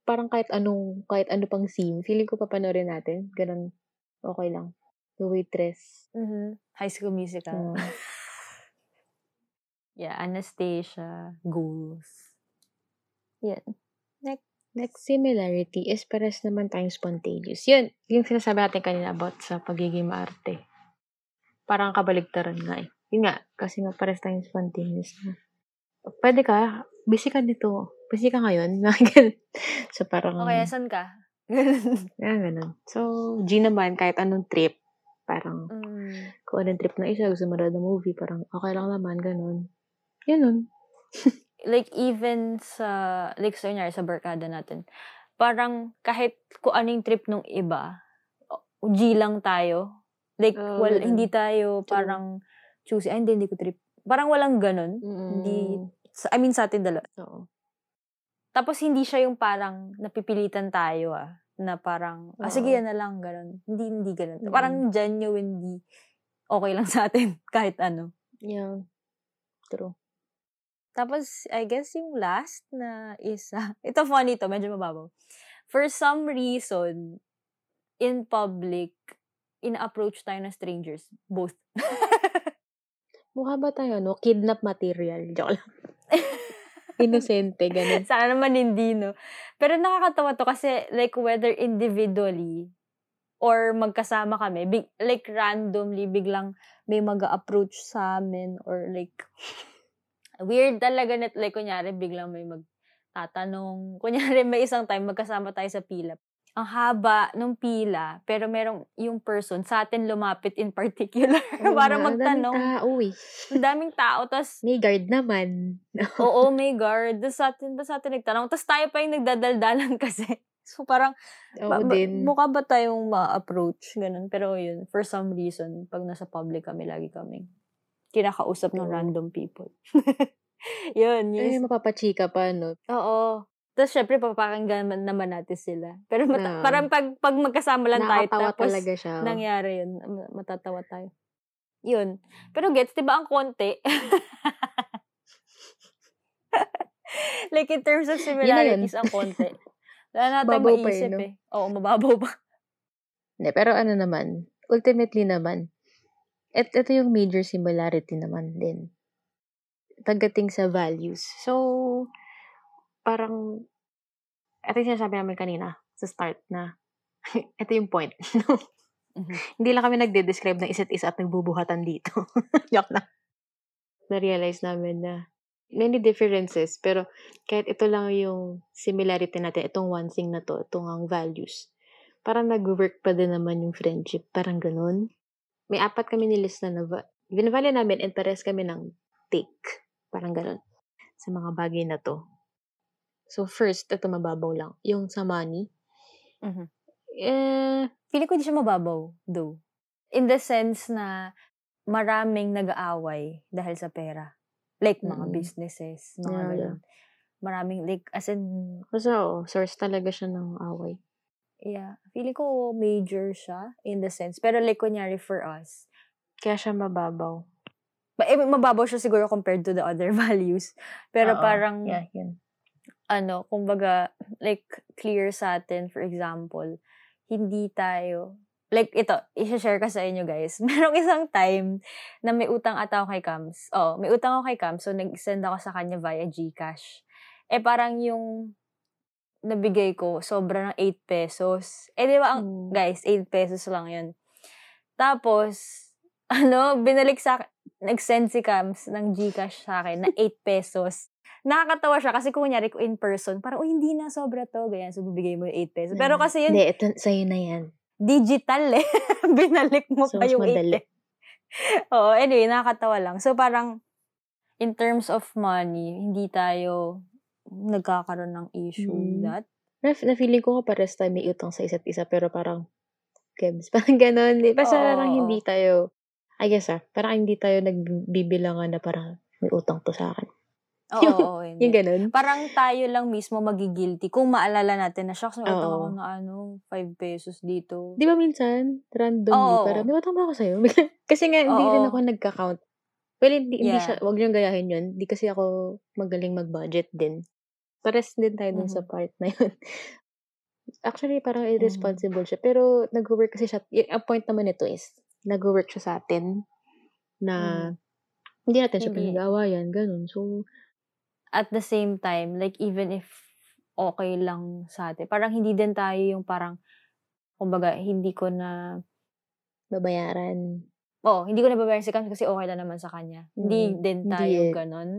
parang kahit anong, kahit ano pang scene, feeling ko papanorin natin. Ganun, okay lang. The Waitress. Mhm. High School Musical. Mm. Yeah, Anastasia, Goals. Yan. Next similarity is pares naman tayong spontaneous. Yun, yung sinasabi natin kanina about sa pagiging maarte. Parang kabaligtaran nga eh. Yun nga, kasi nga pares tayong spontaneous na. Pwede ka, busy ka nito. Busy ka ngayon. so parang, Okay, saan ka? yeah, ganun. So, G naman, kahit anong trip, parang, mm. kung anong trip na isa, gusto mo ng movie, parang okay lang naman, ganun. Yun nun. like even sa like sa sa barkada natin parang kahit kung anong trip nung iba G lang tayo like Oo, wal, ganun. hindi tayo parang choosy ay hindi hindi ko trip parang walang ganun Hindi- sa, I mean sa atin dalawa Oo. tapos hindi siya yung parang napipilitan tayo ah na parang ah, sige yan na lang ganun hindi hindi ganun Mm. parang genuinely okay lang sa atin kahit ano Yeah. True. Tapos, I guess yung last na isa, ito funny to, medyo mababaw. For some reason, in public, in-approach tayo ng strangers. Both. Mukha ba tayo, no? Kidnap material. Joke lang. Inosente, ganun. Sana naman hindi, no? Pero nakakatawa to kasi, like, whether individually or magkasama kami, big, like, randomly, biglang may mag approach sa amin or like, weird talaga net, like, kunyari, biglang may magtatanong. Kunyari, may isang time, magkasama tayo sa pila. Ang haba nung pila, pero merong yung person sa atin lumapit in particular Oo para nga, ang magtanong. daming tao eh. Ang daming tao, tas May guard naman. Oo, may guard. Tapos sa atin, tapos sa atin nagtanong. Tapos tayo pa yung nagdadaldalan kasi. So, parang, Oo ba- din. mukha ba tayong ma-approach? Ganun. Pero yun, for some reason, pag nasa public kami, lagi kami kinakausap ng random people. yun, Ay, yun. mapapachika pa, no? Oo. Tapos, syempre, papakinggan man- naman natin sila. Pero mata- Oo. parang pag, pag magkasama lang tayo, Nakakatawa tapos talaga siya. oh. nangyari yun, ma- matatawa tayo. Yun. Pero gets, di ba ang konti? like in terms of similarities, ang konti. Wala natin Babaw pa eh, maisip no? eh. Oo, mababaw pa. Hindi, pero ano naman, ultimately naman, et, ito yung major similarity naman din. Pagdating sa values. So, parang, ito yung sinasabi namin kanina, sa start na, ito yung point. Mhm. Hindi lang kami nagde-describe ng isa't isa at nagbubuhatan dito. Joke lang. Na-realize namin na many differences, pero kahit ito lang yung similarity natin, itong one thing na to, itong ang values, parang nag-work pa din naman yung friendship. Parang ganun. May apat kami nilista na va- Binavali namin and pares kami ng take. Parang ganun. Sa mga bagay na to. So first, ito mababaw lang. Yung sa money. Mhm. Eh, Feeling ko hindi siya mababaw, though. In the sense na maraming nag-aaway dahil sa pera. Like, mga Mm. businesses, mga Yeah, ganun. Maraming, like, as in, kasi source talaga siya ng away. yeah, feeling ko major siya in the sense. Pero like, kunyari for us, Kaya siya mababaw. ba- eh, mababaw siya siguro compared to the other values. Pero Oo, parang, Yeah, yun. Ano, kumbaga, like, clear sa atin, for example, hindi tayo, like, ito, isa-share ka sa inyo, guys. Merong isang time na may utang ata ako kay Cams. Oh, may utang ako kay Cams, so nag-send ako sa kanya via GCash. Eh, parang yung nabigay ko, sobra ng 8 pesos. Eh, di ba, ang, Mm. guys, 8 pesos lang yun. Tapos, ano, binalik sa nag-send si Cams ng GCash sa akin na 8 pesos. Nakakatawa siya kasi kung kunyari ko in person, parang, oh, hindi na sobra to, ganyan, so bibigay mo yung 8 pesos. Pero kasi yun, Hindi, ito, sa'yo na yan. digital eh. Binalik mo So, pa yung 8 madali. pesos. Oo, anyway, nakakatawa lang. So, parang, in terms of money, hindi tayo nagkakaroon ng issue Mm. that. Na, na feeling ko nga pares tayo may utang sa isa't isa pero parang kebs. Parang ganon. Di- Basta Oo, parang hindi tayo, I guess ah, parang hindi tayo nagbibilangan na parang may utang to sa akin. Oo, Yung- oo, hindi. Yung ganon. Parang tayo lang mismo magigilty kung maalala natin na, utang Oo. ako na ano, 5 pesos dito. Di ba minsan, randomly, Oo. parang utang ba ako sa'yo? kasi nga, hindi Oo. rin ako nagka-count. Well, hindi, hindi Yeah. siya, wag niyong gayahin yun. Hindi kasi ako magaling mag-budget din. Pares din tayo dun sa Mhm. part na yun. Actually, parang Mm-hmm. irresponsible siya. Pero, nag-work kasi siya. y- Ang point naman nito is, nag-work siya sa atin na hindi natin siya. Hindi. pinag-aawayan. Ganun. So, At the same time, like even if okay lang sa atin, parang hindi din tayo yung parang, kumbaga, hindi ko na, babayaran. oh, hindi ko na babayaran si Cam kasi okay lang naman sa kanya. Hindi Mm, din hindi tayo eh. ganon.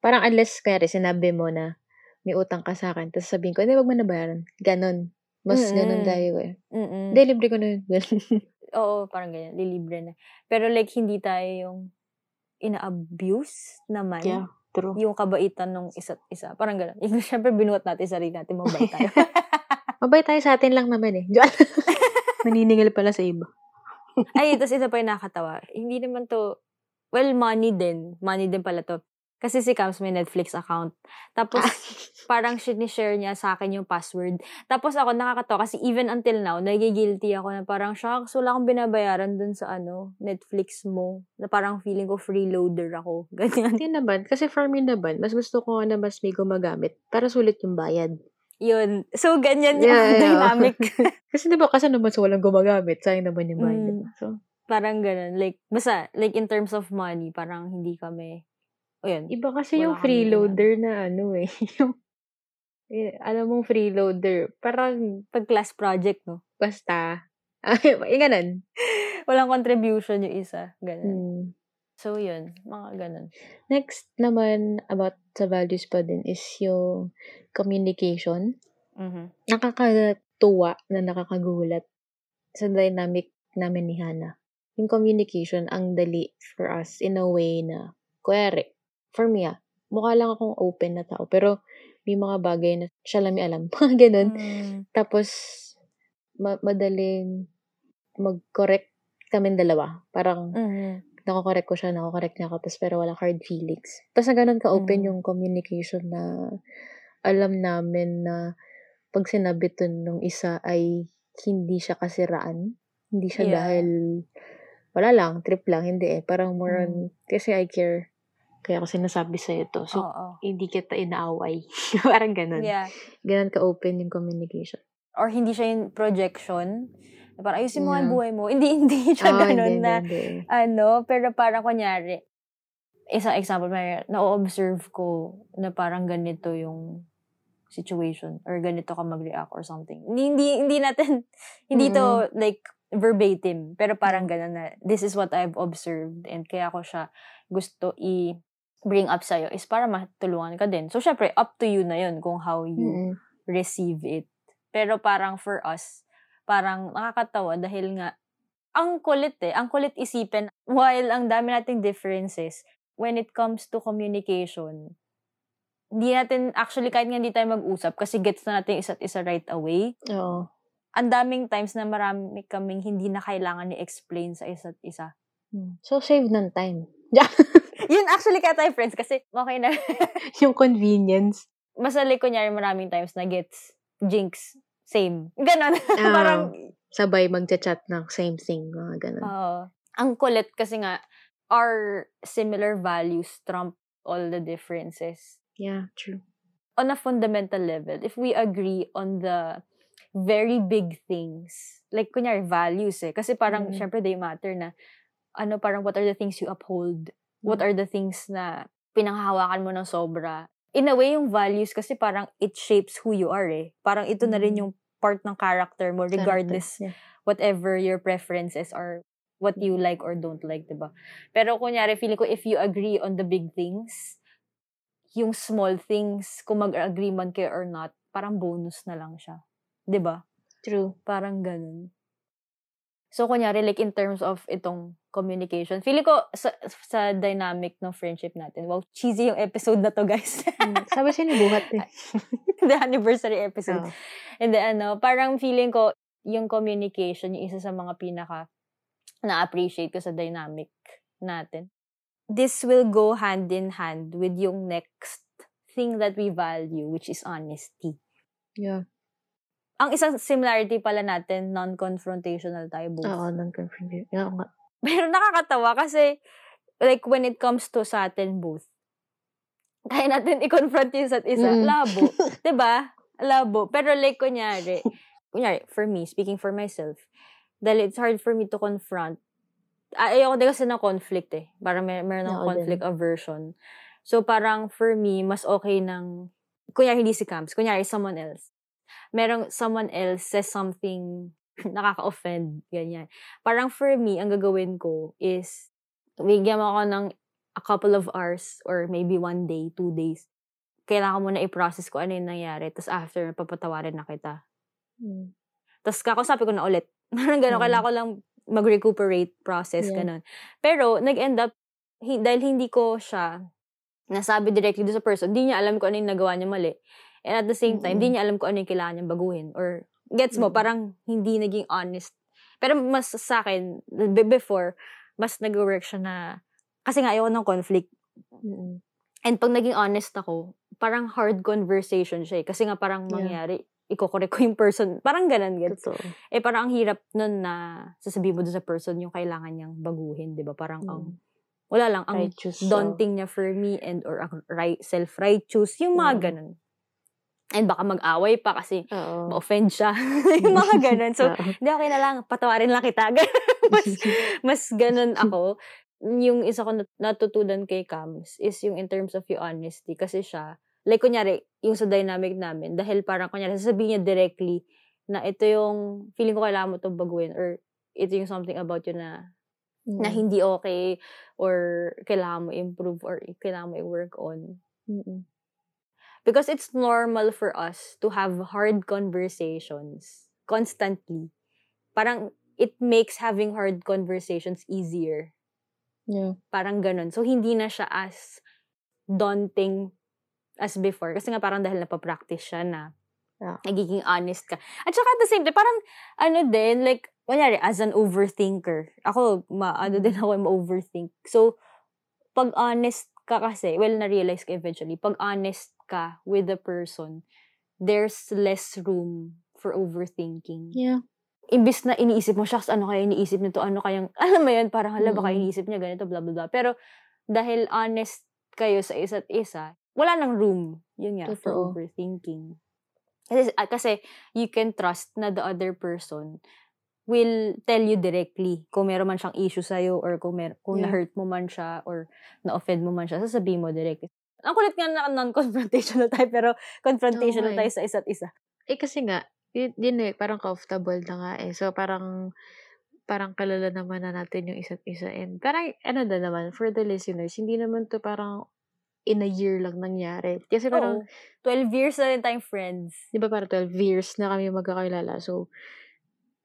Parang unless, kaya sinabi mo na may utang ka sa akin, tapos sabihin ko, hindi, wag mo na bayaran. Ganon. Mas ganon Mm-mm. tayo eh. Mm-mm. Hindi, libre ko na yun. Ganun. Oo, parang ganyan. Lilibre na. Pero like, hindi tayo yung ina-abuse naman. yeah, true. Yung kabaitan ng isa't isa. Parang gano'n. Yung syempre, binuhat natin sarili natin, mabait tayo. Mabay tayo sa atin lang naman eh. Diyan. Naniningil pala sa iba. Ay, tapos ito pa yung nakakatawa. Hindi naman to, well, money din. Money din pala to. Kasi si Cams may Netflix account. Tapos, parang sinishare niya sa akin yung password. Tapos ako, nakakatawa. Kasi even until now, nagigilty ako na parang, shucks, wala akong binabayaran dun sa ano, Netflix mo. Na parang feeling ko freeloader ako. Ganyan. Hindi naman. Kasi for me naman, mas gusto ko na mas may gumagamit para sulit yung bayad. Yun. So, ganyan yung Yeah, dynamic. Kasi diba, kasi naman sa walang gumagamit, sayang naman yung bayad. Mm. So, parang ganun. Like, basta, like in terms of money, parang hindi kami, o yun. iba kasi Wala yung freeloader na ano eh. Yung, eh, alam mong freeloader, parang Pag class project, no? basta, ay, ganun. Walang contribution yung isa. Ganun. Hmm. So, yun. Mga ganun. Next naman about sa values pa din is yung communication. Mhm. Nakakatuwa na nakakagulat sa dynamic namin ni Hannah. Yung communication, ang dali for us in a way na, kuwari, for me ah, mukha lang akong open na tao, pero may mga bagay na siya lang may alam. Mga ganun. Mm. Tapos, ma- madaling mag-correct kami dalawa. Parang, Mhm. nako-correct ko siya, nako-correct niya ako, tapos pero wala hard feelings. Basta ganun ka-open Mhm. yung communication na alam namin na pag sinabi to nung isa ay hindi siya kasiraan. Hindi siya Yeah. dahil wala lang, trip lang, hindi eh. Parang more on, kasi I care. Kaya ako sinasabi sa'yo to. So, Oo. hindi kita inaaway. Parang ganun. Yeah. Ganun ka-open yung communication. Or hindi siya yung projection. Parang ayusin mo Yeah. buhay mo. Hindi, hindi siya Ah, ganun hindi, na, hindi, ano, pero parang kunyari, isang example, may na-observe ko na parang ganito yung situation or ganito ka mag-react or something. Hindi, hindi, hindi natin, hindi to like verbatim, pero parang ganun na, this is what I've observed and kaya ko siya gusto i bring up sa'yo is para matulungan ka din. So, syempre, up to you na yun kung how you Mm-mm. receive it. Pero parang for us, parang nakakatawa dahil nga, ang kulit eh. Ang kulit isipin, while ang dami nating differences, when it comes to communication, hindi natin, actually, kahit nga hindi tayo mag-usap, kasi gets na natin isa't isa right away, Oo. ang daming times na marami kaming hindi na kailangan ni-explain sa isa't isa. Hmm. So, save ng time. Yun, actually, kaya tayo friends, kasi okay na. yung convenience. Masali, kunyari, maraming times na gets, jinx, same. Ganon. Ah. Parang, Sabay magchat-chat ng same thing. Mga ganun. Oo. ang kulit kasi nga, our similar values trump all the differences. yeah, true. On a fundamental level, if we agree on the very big things, like kunyari values eh, kasi parang Mm. syempre they matter na, ano parang what are the things you uphold? What Mm. are the things na pinanghahawakan mo ng sobra? In a way, yung values kasi parang it shapes who you are eh. Parang ito na rin Mm. yung part ng character mo regardless Character, Yeah. whatever your preferences are what you like or don't like, 'di ba? Pero kunyari feeling ko if you agree on the big things, yung small things, kung mag-agree man kayo or not, parang bonus na lang siya. 'Di ba? True. Parang ganun. So, kunyari, like, in terms of itong communication, feeling ko sa, sa dynamic ng friendship natin, wow, cheesy yung episode na to, guys. Hmm, Sabi siya buhat eh. the anniversary episode. Oo. And then, ano, parang feeling ko, yung communication, yung isa sa mga pinaka na-appreciate ko sa dynamic natin. This will go hand in hand with yung next thing that we value, which is honesty. Yeah. Ang isang similarity pala natin, non-confrontational tayo both. Oo, non-confrontation. Yeah, nga. Pero nakakatawa kasi, like, when it comes to sa atin both, kaya natin i-confront yung isa't isa. Mm. Labo. 'Di ba? Labo. Pero like, kunyari, kunyari, for me, speaking for myself, dahil it's hard for me to confront, ay- ayoko din kasi ng conflict eh. Parang may, meron ng Ako din. conflict aversion. So, parang for me, mas okay ng, kunyari hindi si Cams, kunyari someone else. Merong someone else says something nakaka-offend, ganyan. Parang for me, ang gagawin ko is, bigyan mo ako ng a couple of hours or maybe one day, two days. Kailangan ko muna i-process ko ano yung nangyari. Tapos after, papatawarin na kita. Mm. Tapos kakausapin ko na ulit. Parang gano'n, Mm. kailangan ko lang mag-recuperate process, Yeah. ganun. Pero, nag-end up, hi- dahil hindi ko siya nasabi directly doon sa person, hindi niya alam kung ano yung nagawa niya mali. And at the same time, hindi niya alam kung ano yung kailangan niyang baguhin. Or, gets mo, parang hindi naging honest. Pero mas sa akin, be- before, mas nag-work siya na, kasi nga ayoko ng conflict. And pag naging honest ako, parang hard conversation siya eh. Kasi nga parang Yeah. mangyari, ikokorek ko yung person. Parang ganun, gets? Totoo. Eh, parang ang hirap nun na sasabihin mo doon sa person yung kailangan niyang baguhin, di ba? Parang ang, Mm. wala lang, ang daunting niya for me and or ang right, self-righteous, yung mga Mm. ganun. And baka mag-away pa kasi Oo. ma-offend siya. yung mga ganun. So, hindi, okay na lang, patawarin lang kita. mas, mas ganun ako. Yung isa ko nat- natutunan kay Cams is yung in terms of yung honesty. Kasi siya, like kunyari, yung sa dynamic namin, dahil parang kunyari, sasabihin niya directly na ito yung, feeling ko kailangan mo itong baguhin or ito yung something about you na na Mm. hindi okay or kailangan mo improve or kailangan mo i-work on. Mm-mm. Because it's normal for us to have hard conversations constantly. Parang it makes having hard conversations easier. Yeah. Parang ganun. So, hindi na siya as daunting as before. Kasi nga parang dahil napapractice siya na Yeah. nagiging honest ka. At saka at the same time, parang ano din, like, kunyari, as an overthinker, ako, ma, ano din ako, ma-overthink. So, pag honest ka kasi, well, na-realize ko eventually, pag honest ka with the person, there's less room for overthinking. Yeah. Imbis na iniisip mo, shucks, ano kaya iniisip nito, ano kayang, alam mo yun, parang hala, baka Mm. iniisip niya ganito, blah, blah, blah. Pero, dahil honest kayo sa isa't isa, wala nang room, yun nga, for Totoo. overthinking. Kasi, ah, kasi, you can trust na the other person will tell you directly kung meron man siyang issue sa'yo or kung, mer- kung Yeah. na-hurt mo man siya or na-offend mo man siya, sasabihin mo directly. Ang kulit nga na non-confrontational tayo, pero confrontational nga tayo eh. sa isa't isa. Eh, kasi nga, yun, yun eh, parang comfortable na nga eh. So, parang, parang kalala naman na natin yung isa't isa. And parang, ano na naman, for the listeners, hindi naman to parang in a year lang nangyari. Kasi parang, Oo. 12 years na rin tayong friends. di ba parang 12 years na kami magkakilala. So,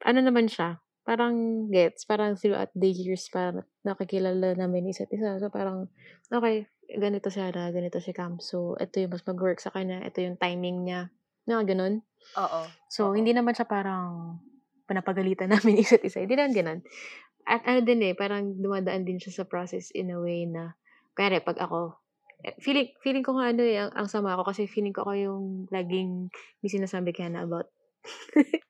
ano naman siya, parang gets, parang throughout the years, parang nakikilala namin isa't isa. So, parang, okay, ganito siya na, ganito si Cam. So, ito yung mas mag-work sa kanya, ito yung timing niya. Na, ganun. Oo. So, Oo. hindi naman siya parang panapagalitan namin isa't isa. Hindi naman ganun. At ano din eh, parang dumadaan din siya sa process in a way na, kaya pag ako, eh, feeling, feeling ko nga ano eh, ang, ang sama ako kasi feeling ko ako yung laging may sinasabi kaya na about.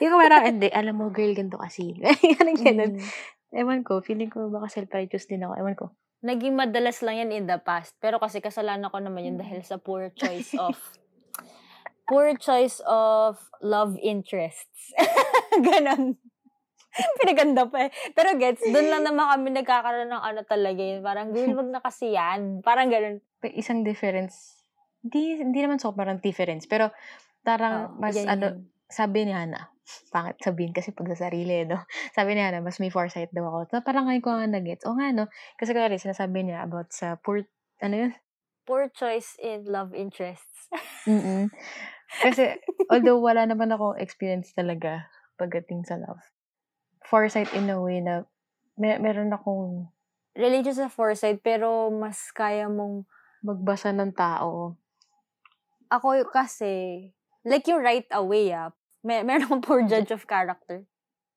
yung parang, hindi, alam mo, girl, ganito kasi. Ganun, ganun. Mm. Ewan ko, feeling ko baka self-righteous din ako. Ewan ko. Naging madalas lang yan in the past. Pero kasi kasalanan ko naman Mm. yun dahil sa poor choice of poor choice of love interests. Ganon. Pinaganda pa eh. Pero gets, doon lang naman kami nagkakaroon ng ano talaga yun. Parang, girl, wag na kasi yan. Parang ganon. May isang difference, hindi, hindi naman sobrang difference, pero parang Oo, mas ano, yun. Sabi ni Hana, pangit sabihin kasi pag sa sarili, no? Sabi ni Hana, mas may foresight daw ako. So, parang ngayon ko nga nag-gets. O nga, no? Kasi kaya rin, sinasabi niya about sa poor, ano yun? Poor choice in love interests. mm Kasi, although wala naman ako experience talaga pagdating sa love. foresight in a way na may, meron akong Religious sa foresight, pero mas kaya mong magbasa ng tao. Ako kasi, like yung right away, ah, may, meron akong poor judge of character.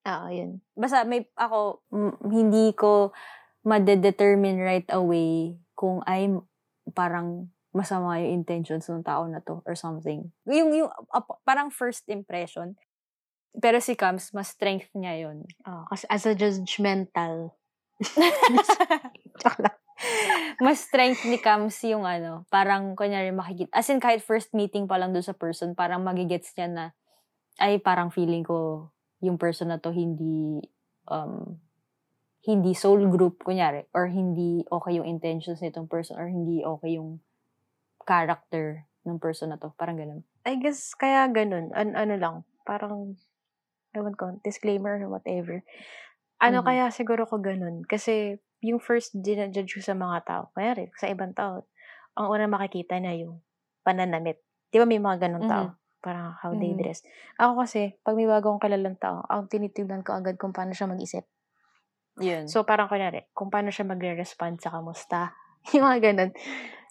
Ah, yun. Basta may, ako, mm, hindi ko madedetermine right away kung ay parang masama yung intentions ng tao na to or something. Yung, yung uh, parang first impression. Pero si Kams, mas strength niya yun. Ah, kasi as a judgmental. mas strength ni Kams yung ano, parang kunyari makikita. As in, kahit first meeting pa lang doon sa person, parang magigets niya na, ay parang feeling ko yung person na to hindi, um, hindi soul group, kunyari, or hindi okay yung intentions nitong person, or hindi okay yung character ng person na to. Parang ganun. I guess kaya ganun. An- ano lang, parang, ewan ko, disclaimer or whatever. Ano Mhm. kaya siguro ko ganun? Kasi yung first dinajudge ko sa mga tao, kaya rin, sa ibang tao, ang una makikita na yung pananamit. Di ba may mga ganun tao? Parang how they Mhm. dress. Ako kasi, pag may bago akong kilalang tao, ang tinitignan ko agad kung paano siya mag-isip. Yun. So, parang kunyari, kung paano siya magre-respond sa kamusta. yung mga ganun.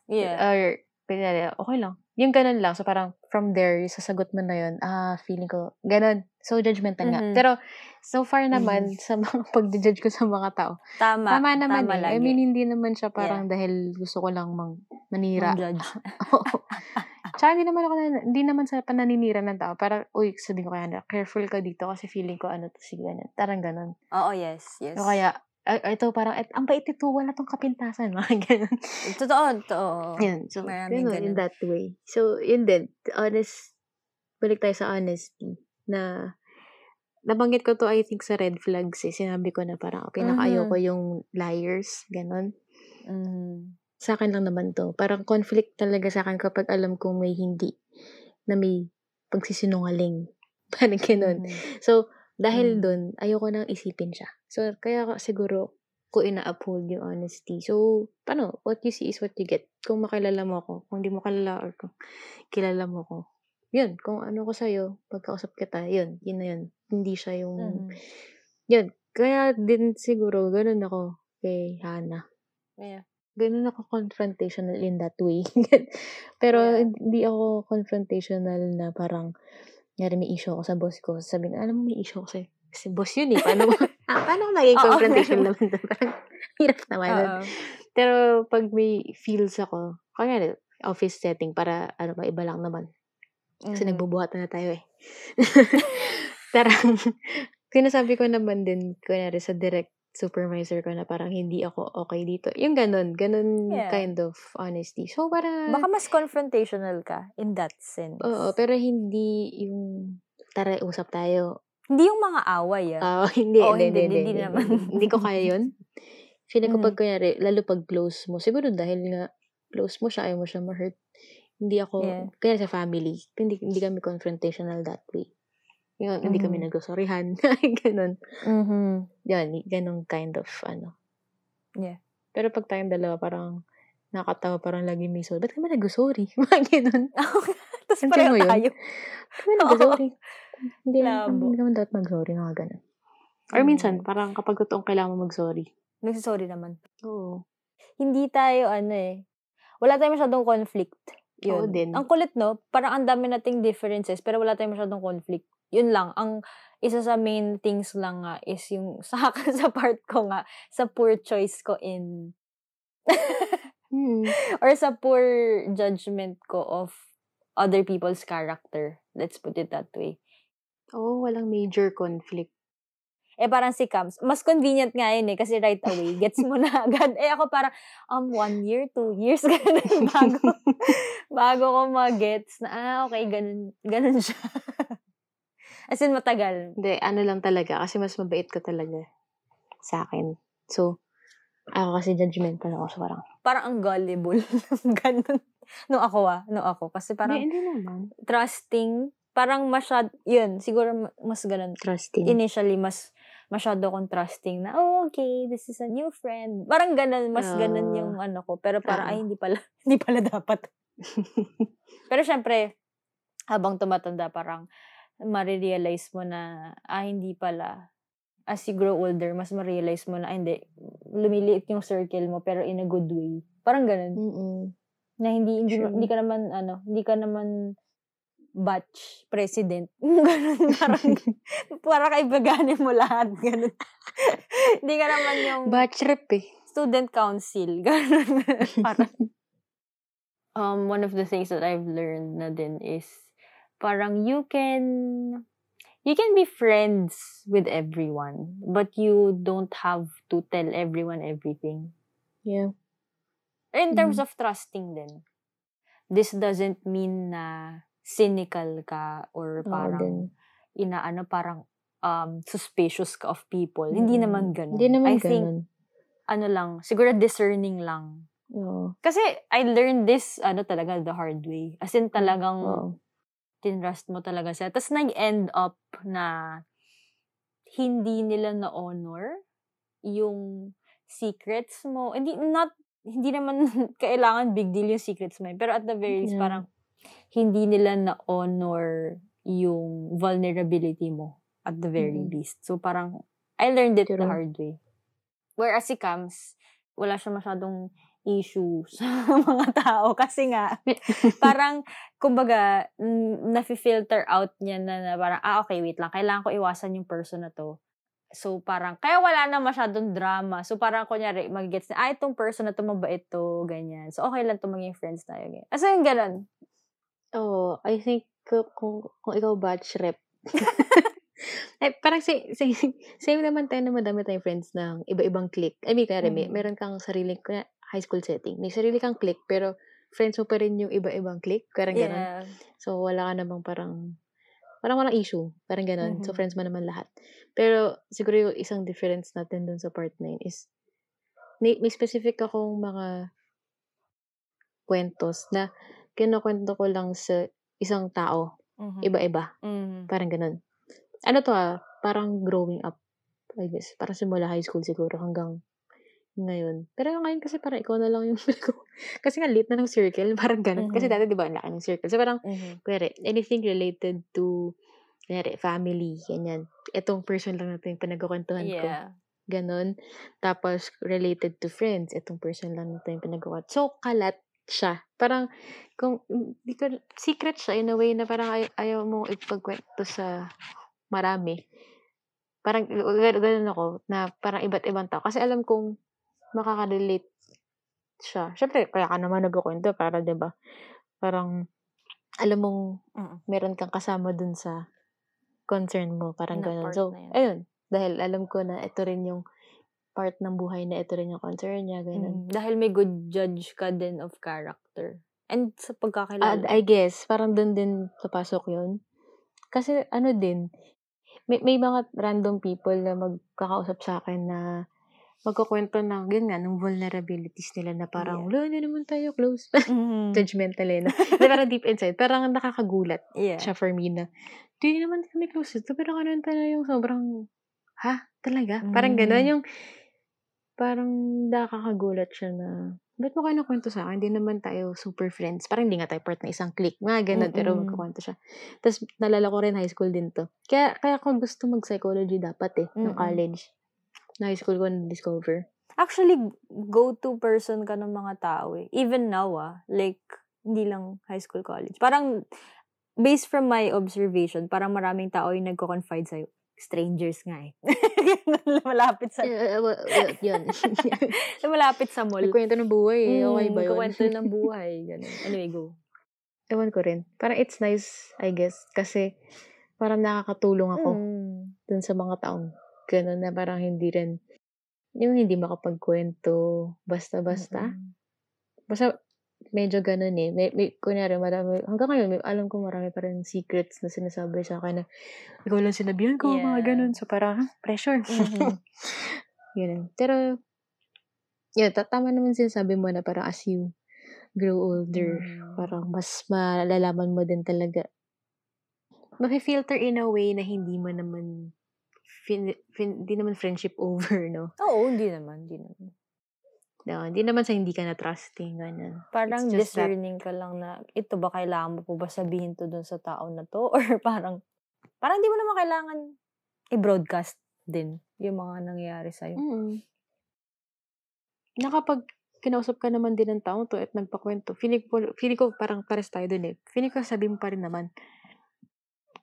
yeah. Or, kunyari, okay lang. Yung ganun lang. So, parang from there, yung sasagot mo na yun, ah, feeling ko, ganun. So, judgmental nga. Mhm. Pero, so far naman, sa mga pag-judge ko sa mga tao, tama. tama naman tama eh. lagi. I mean, hindi naman siya parang dahil gusto ko lang mang manira. judge. Oo. Tsaka hindi naman ako, na- hindi naman sa pananinira ng tao. Parang, uy, sabihin ko kaya na, careful ka dito kasi feeling ko ano to, sige, ganun. Tarang ganun. Oo, yes. Yes. O kaya, ay, ito parang, et, ang bait ito, wala tong kapintasan. Mga ganun. Totoo, totoo. Yun. So, Maraming ganun, in ganun. that way. So, yun din. Honest, balik tayo sa honesty. Na, nabanggit ko to, I think, sa red flags eh. Sinabi ko na parang, pinaka-ayoko Mhm. yung liars. Ganun. Mhm. Sa akin lang naman to. Parang conflict talaga sa akin kapag alam kong may hindi. Na may pagsisinungaling. Parang ganun. Mhm. So, dahil Mm. dun, ayoko nang isipin siya. So, kaya siguro, ko ina-uphold yung honesty. So, paano? What you see is what you get. Kung makilala mo ako, kung di mo kilala or kung kilala mo ko, yun. Kung ano ko sa'yo, pagkausap kita, yun. Yun na yun. Hindi siya yung, Mhm. yun. Kaya din siguro, ganun ako kay Hana. Yeah. Ganun ako confrontational in that way. Pero, hindi ako confrontational na parang, Ngari may issue ako sa boss ko. Sabi nga, alam mo may issue ako sa'yo. Kasi boss yun eh. Paano, ah, paano ako naging confrontation naman doon? Parang hirap naman. Oo. Pero pag may feels ako, kaya office setting para ano ba, iba lang naman. Kasi Mhm. nagbubuhatan na tayo eh. Parang, kinasabi ko naman din, kunyari sa direct supervisor ko na parang hindi ako okay dito. Yung ganun, ganun Yeah. kind of honesty. So, para, Baka mas confrontational ka in that sense. oo, pero hindi yung, tara, usap tayo. Hindi yung mga away, ah. Ah, hindi, Oo, hindi, hindi, hindi, hindi hindi, naman. hindi. Ko kaya yun. Feeling ko pag, kunyari, lalo pag close mo, siguro dahil nga, close mo siya, ayaw mo siya ma-hurt. Hindi ako, Yeah. kaya sa family, hindi, hindi kami confrontational that way. Yung, Hindi kami Mhm. nagsorryhan. ganun. Mhm. Yan, ganun kind of, ano. Yeah. Pero pag tayong dalawa, parang, nakatawa, parang lagi may sorry. Ba't kami nag-sorry? Mga ganun. Tapos Nandiyan pareho yun? tayo. Kami nag-sorry. Hindi, hindi naman dapat mag-sorry, mga ganun. Or Mm. minsan, parang kapag totoong kailangan mo mag-sorry. Nagsasorry naman. Oo. Hindi tayo, ano eh. Wala tayong masyadong conflict. Oo Yun. din. Ang kulit, no? Parang ang dami nating differences, pero wala tayong masyadong conflict. Yun lang. Ang isa sa main things lang nga is yung sa sa part ko nga, sa poor choice ko in, Hmm. or sa poor judgment ko of other people's character. Let's put it that way. Oo, walang major conflict. Eh, parang si Cams, mas convenient nga yun eh, kasi right away, gets mo na agad. Eh, ako parang, um, one year, two years, ganun, bago, bago ko mag-gets na, ah, okay, ganun, ganun siya. As in, matagal. Hindi, ano lang talaga. Kasi mas mabait ka talaga sa akin. So, ako kasi judgmental ako. So, parang, Parang ang gullible. ganun. Nung ako ah, nung ako. Kasi parang hindi, hindi naman. trusting, parang masyad, yun, siguro ma- mas ganun. Trusting. Initially, mas masyado akong trusting na, oh, okay, this is a new friend. Parang ganun, mas ganun Ah. yung ano ko. Pero parang, Ah. ay, hindi pala, hindi pala dapat. Pero syempre, habang tumatanda, parang marirealize mo na, ah, hindi pala. as you grow older, mas ma-realize mo na, hindi, lumiliit yung circle mo, pero in a good way. Parang ganun. Mm-mm. Na hindi, hindi, True. hindi ka naman, ano, hindi ka naman batch president. ganun, parang, para kaibaganin mo lahat. Ganun. hindi ka naman yung Batch rep eh. student council. Ganun. parang, um, one of the things that I've learned na din is, parang you can, you can be friends with everyone, but you don't have to tell everyone everything. Yeah. In terms Mhm. of trusting din. This doesn't mean na cynical ka or Oo parang din. inaano parang um suspicious ka of people. Hindi Mm. naman ganun. Hindi naman I think ganun. ano lang, siguro discerning lang. Oo. Kasi I learned this ano talaga the hard way. As in talagang Oo. Tinrust mo talaga siya. Tapos nag-end up na hindi nila na-honor yung secrets mo. Hindi, not, hindi naman kailangan big deal yung secrets mo. eh. Pero at the very least, Yeah. parang hindi nila na-honor yung vulnerability mo at the very Mm. least. So parang, I learned it the True. hard way. Whereas si Cams, wala siya masyadong issue sa mga tao. Kasi nga, parang, kumbaga, mm, nafi-filter out niya na, na parang, ah, okay, wait lang, kailangan ko iwasan yung person na to. So, parang, kaya wala na masyadong drama. So, parang, kunyari, magigets na, ah, itong person na to, mabait to, ganyan. So, okay lang to maging friends tayo. Ganyan. Asa yung ganun? Oo, I think kung, kung, kung ikaw batch rep. eh, parang si, si, same naman tayo na madami tayong friends ng iba-ibang clique. I mean, kaya may, Mhm. meron kang sarili, kunya, high school setting. May sarili kang clique, pero friends mo pa rin yung iba-ibang clique. Parang ganun. Yeah. So, wala ka namang parang, parang walang issue. Parang ganun. So, Mhm. friends mo naman lahat. Pero, siguro yung isang difference natin dun sa part na yun is, may, may specific akong mga kwentos na kinukwento ko lang sa isang tao. Mhm. Iba-iba. Mhm. Parang ganun. Ano to ah, parang growing up. I guess. Parang simula high school siguro hanggang ngayon. Pero ngayon kasi parang ikaw na lang yung kasi nga late na ng circle. Parang ganun. Kasi Mhm. dati di ba ang laki ng circle. So parang, Mhm. kuwari, anything related to kuwari, family, ganyan. Itong person lang natin yung pinagkukwentuhan ko. Yeah. Ganon. Tapos, related to friends. Itong person lang natin yung pinagawa. So, kalat siya. Parang, kung, di ko, secret siya in a way na parang ay, ayaw mo ipagkwento sa marami. Parang, gan- ganun ako, na parang iba't ibang tao. Kasi alam kong makaka-relate siya. Siyempre, kaya ka naman nagkukwento para, di ba? Parang, alam mong Mm. meron kang kasama dun sa concern mo. Parang Na part So, na yun. ayun. Dahil alam ko na ito rin yung part ng buhay na ito rin yung concern niya. Ganun. Mm. Dahil may good judge ka din of character. And sa Ah, pagkakilala. I guess, parang dun din papasok yun. Kasi ano din, may, may mga random people na magkakausap sa akin na magkukwento ng, yun nga, ng vulnerabilities nila na parang, wala, hindi naman tayo close. Mhm. Judgmental eh. No? Di, parang deep inside, parang nakakagulat yeah. siya for me na, di naman kami close ito, pero kanon pala yung sobrang, ha? Talaga? Parang Mm. gano'n yung, parang nakakagulat siya na, ba't mo kayo nakwento sa akin? Hindi naman tayo super friends. Parang hindi nga tayo part ng isang clique. Mga ganun, pero magkakwento siya. Tapos, nalala ko rin high school din to. Kaya, kaya ako gusto mag-psychology dapat eh, ng Mm-mm. college. Na high school ko na-discover. Actually, go-to person ka ng mga tao eh. Even now ah. Like, hindi lang high school, college. Parang, based from my observation, parang maraming tao yung nagko-confide sa'yo. Strangers nga eh. Lumalapit sa, Uh, well, well, yun. lumalapit sa mall. Nagkwento ng buhay eh. Okay Mm, ba yun? Kukwento ng buhay. Ganun. Anyway, go. Ewan ko rin. Parang it's nice, I guess. Kasi, parang nakakatulong ako Mm. dun sa mga taong gano'n na parang hindi rin, yung hindi makapagkwento basta-basta. Mm-mm. Basta, medyo ganun eh. May, may, kunyari, marami, hanggang ngayon, may, alam ko marami pa rin secrets na sinasabi sa akin na, ikaw lang sinabihan ko, mga Yeah. ganun. So, parang, "Huh, pressure. Mhm. Ganun. Pero, yun, ta- tama naman sinasabi mo na parang as you grow older, Mm. parang mas malalaman mo din talaga. Mafe-filter in a way na hindi mo naman, fin, fin, di naman friendship over, no? Oo, hindi naman. Hindi naman. No, hindi naman sa hindi ka na trusting, ganun. Parang just that- discerning ka lang na, ito ba kailangan mo po ba sabihin to dun sa tao na to? Or parang, parang di mo naman kailangan i-broadcast din yung mga nangyayari sa'yo. Mm. Nakapag kinausap ka naman din ng taong 'to at nagpakuwento, feeling ko feeling ko parang parehas tayo dun, eh. Feeling ko sasabihin mo pa rin naman.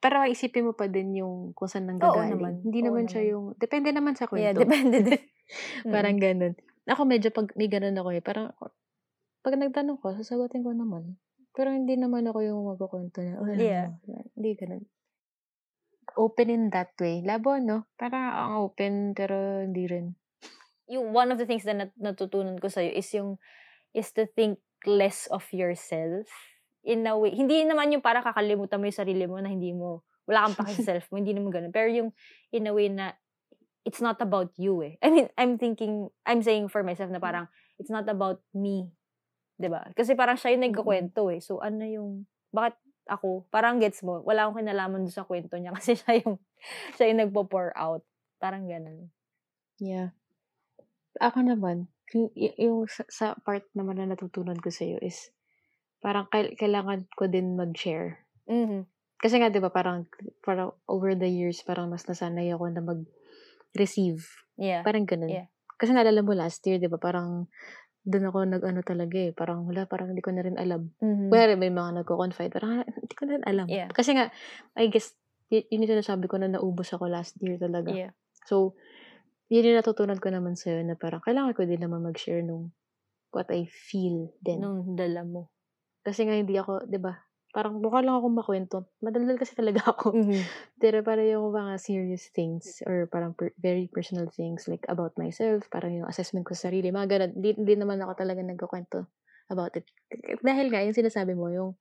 Pero isipin mo pa din yung kung saan Oo nanggagaling. naman, Hindi oo naman siya yung depende naman sa Yeah, kuwento. depende din. Parang Mm. gano'n. Ako medyo 'pag may gano'n ako, eh, parang 'pag nagtanong ka, sasagutin ko naman. Pero hindi naman ako yung magkukuwento na, "Uy, Yeah. ano," hindi gano'n. Open in that way. Labo 'no? Parang ang open pero hindi rin. Yung one of the things na nat natutunan ko sa'yo is yung is to think less of yourself in a way. Hindi naman yung parang kakalimutan mo yung sarili mo na hindi mo wala kang pake sa self mo, hindi naman gano'n. Pero yung in a way na it's not about you, eh. I mean, I'm thinking I'm saying for myself na parang it's not about me, ba? Kasi parang siya yung nagkukuwento, eh. So ano yung bakit ako? Parang gets mo, wala akong kinalaman sa kuwento niya kasi siya yung siya yung nagpo-pour out, parang gano'n. Yeah. Ako naman, yung y yung sa sa part naman na natutunan ko sa'yo is parang kail kailangan ko din mag-share. Mhm. Kasi nga 'di ba parang parang over the years parang mas nasanay ako na mag-receive. Yeah. Parang gano'n. Yeah. Kasi naalala mo last year 'di ba parang dun ako nag-ano talaga, eh, parang wala, parang hindi ko na rin alam. Mhm. Kunyari may mga nagko-confide, parang hindi ko na rin alam. Yeah. Kasi nga, I guess, y yun yung sinasabi ko na naubos ako last year talaga. Yeah. So, yun yung natutunan ko naman sa'yo na parang kailangan ko din naman mag-share nung what I feel din. Nung dala mo. Kasi nga hindi ako, 'di ba? Parang mukha lang akong makuwento. Madaldal kasi talaga ako. Mhm. Pero parang yung mga serious things or parang per very personal things like about myself, parang yung assessment ko sa sarili, mga gano'n. Hindi hindi naman ako talaga nagkukuwento about it. Dahil nga yung sinasabi mo, yung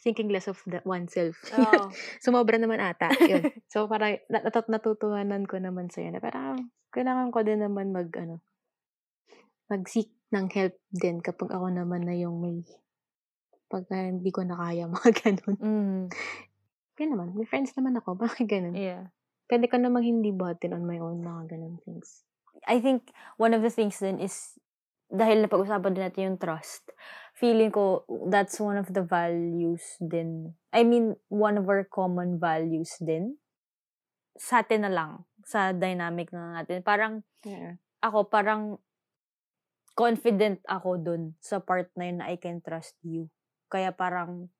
thinking less of the oneself. Oo. Sumobra naman ata, yun. So parang na natu natutuhanan ko naman sa'yo na parang kailangan ko din naman mag-ano, mag-seek ng help din kapag ako naman na yung may pagka hindi ko na kaya, mga gano'n. Mhm. Yun naman, may friends naman ako, bakit gano'n? Yeah. Puwede ko namang hindi buhatin on my own, mga gano'ng things. I think one of the things din is dahil napag-usapan din natin yung trust, feeling ko that's one of the values din. I mean, one of our common values din. Sa atin na lang, sa dynamic na natin. Parang, Yeah. ako parang confident ako dun sa part na yun na I can trust you. Kaya parang,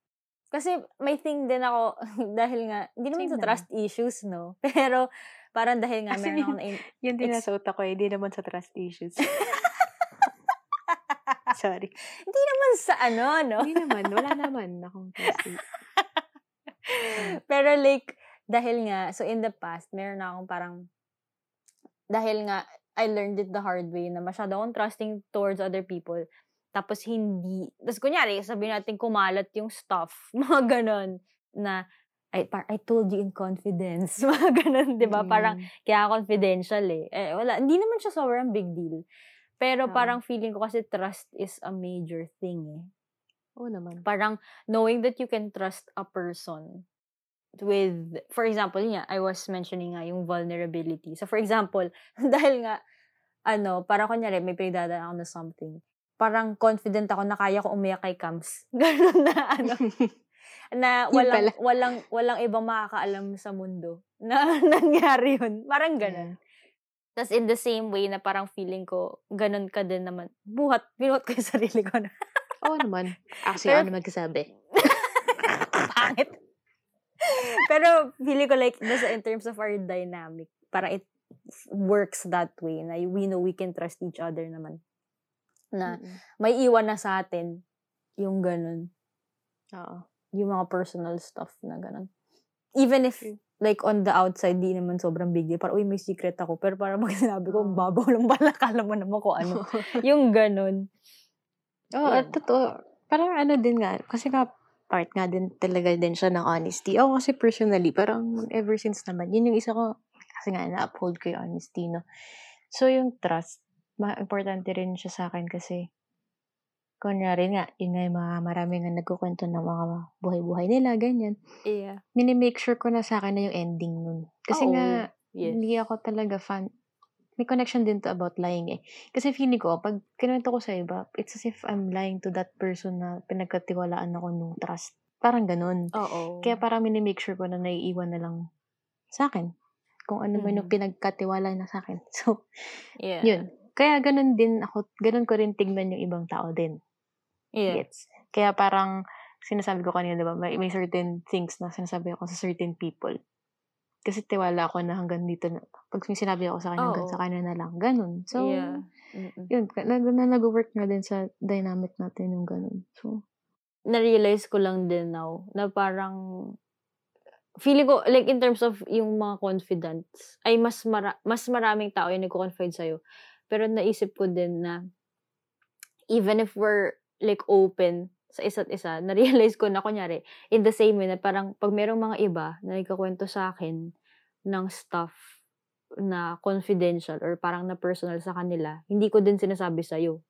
kasi may thing din ako, dahil nga, hindi naman Same sa naman. trust issues, no? Pero, parang dahil nga, Kasi meron ako na Yun din Ex- nasa utak ko, eh, hindi naman sa trust issues. Sorry. Hindi naman sa ano, no? Hindi naman, wala naman akong trust i Pero like, dahil nga, so in the past, meron na akong parang, dahil nga, I learned it the hard way na masyado akong trusting towards other people. Tapos hindi, tapos kunyari, sabihin natin kumalat yung stuff, mga ganon, na, I, par, I told you in confidence, mga ganon, di ba? Parang, Mm. kaya confidential eh. Eh, wala, hindi naman siya sobrang big deal. Pero Oo. parang feeling ko kasi trust is a major thing eh. Oo naman. parang knowing that you can trust a person with, for example, yun nga, I was mentioning nga yung vulnerability. So, for example, dahil nga, ano, parang kunyari, may pinagdadaan ako na something, parang confident ako na kaya ko umiyak kay Kams. Ganun na, ano, na walang, walang, walang ibang makakaalam sa mundo na nangyari yun. Parang ganun. Tapos in the same way na parang feeling ko, ganun ka din naman. Buhat, binuhat ko yung sarili ko na. Oo naman. Actually, Pero- ano magkasabi? Pangit. Pero feeling ko like, nasa in terms of our dynamic, para it works that way, na we know we can trust each other naman. Na Mm-mm. may iwan na sa atin yung ganun. Oo. Yung mga personal stuff na ganun. Even if, like, on the outside, di naman sobrang big deal. Parang, uy, may secret ako. Pero parang pag sinabi ko, Oo. babaw lang pala. Kala mo naman kung ano. yung ganun. Oo, Yun. at totoo. Parang ano din nga, kasi nga, part nga din talaga din siya ng honesty. Ako kasi personally, parang ever since naman, yun yung isa ko, kasi nga, na-uphold ko yung honesty, no? So, yung trust, ma importante rin siya sa akin kasi, kunyari nga, yun nga yung mga marami nga nagkukwento ng mga buhay-buhay nila, ganyan. Yeah. Minimake sure ko na sa akin na yung ending nun. Kasi Oo. nga, Yes. hindi ako talaga fan. May connection din to about lying eh. Kasi feeling ko, pag kinuwento ko sa iba, it's as if I'm lying to that person na pinagkatiwalaan ako nung trust. Parang ganun. Oo. Kaya parang minimake sure ko na naiiwan na lang sa akin. kung ano man yung Mhm. pinagkatiwala na sa akin. So, Yeah. yun. Kaya ganun din ako, ganun ko rin tignan yung ibang tao din. Yeah. Gets? Kaya parang, sinasabi ko kanina, di ba, may, may certain things na sinasabi ako sa certain people. Kasi tiwala ako na hanggang dito na, pag may sinabi ako sa kanya, hanggang Oo. sa kanya na lang. Ganun. So, Yeah. Mm-mm. yun, na, na, nag-work nga din sa dynamic natin yung ganun. So, na-realize ko lang din now na parang feeling ko like in terms of yung mga confidants ay mas mara- mas maraming tao yung nagko-confide sa'yo pero naisip ko din na even if we're like open sa isa't isa na-realize ko na kunyari in the same way na parang pag merong mga iba na nagkakwento sa akin ng stuff na confidential or parang na personal sa kanila hindi ko din sinasabi sa'yo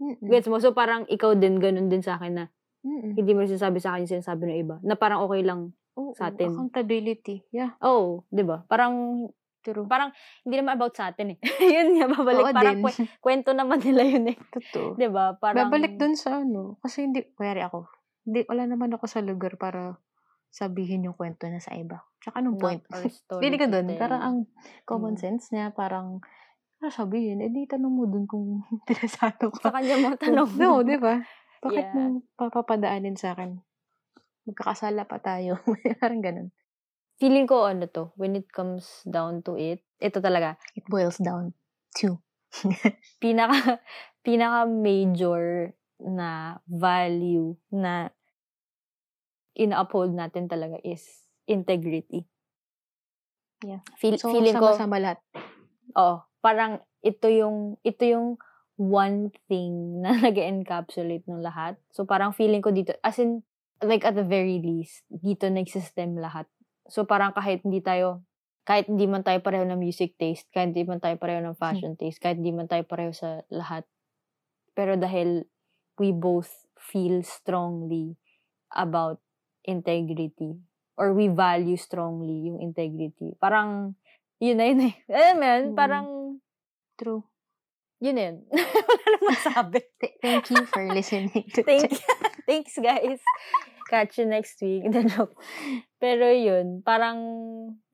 mm-mm. gets mo so parang ikaw din ganun din sa akin na Mm-mm. hindi mo sinasabi sa akin yung sinasabi ng iba. Na parang okay lang. Oo, sa atin. Accountability. Yeah, Oh, 'di ba? Parang true. parang hindi naman about sa atin eh. yun nga babalik Oo parang din. kwe- kwento naman nila yun eh. Totoo. 'Di ba? Parang Babalik dun sa ano. Kasi hindi, kaya ako. Hindi, wala naman ako sa lugar para sabihin yung kwento na sa iba. Tsaka anong point? Pili ka dun. Parang ang common Mm. sense niya, parang, ano sabihin, eh di tanong mo dun kung interesado sa ka. kanya mo tanong. No, di ba? Bakit Yeah. mo papapadaanin sa akin? Magkakasala pa tayo. parang ganun. Feeling ko ano to, when it comes down to it, ito talaga, It boils down to. pinaka pinaka major na value na ina-uphold natin talaga is integrity. Yeah. Feel, So, feeling ko sama-sama lahat. Oo. Parang ito yung, ito yung one thing na nag encapsulate ng lahat. So, parang feeling ko dito, as in, like at the very least, dito nag-system lahat. So, parang kahit hindi tayo, kahit hindi man tayo pareho ng music taste, kahit hindi man tayo pareho ng fashion taste, kahit hindi man tayo pareho sa lahat. Pero dahil we both feel strongly about integrity or we value strongly yung integrity. Parang, yun na yun eh. Alam mo yun, Mm. parang, True. yun yun. Wala na masabi. Th- thank you for listening to Thank Thanks, guys. Catch you next week. The joke. Pero yun, parang,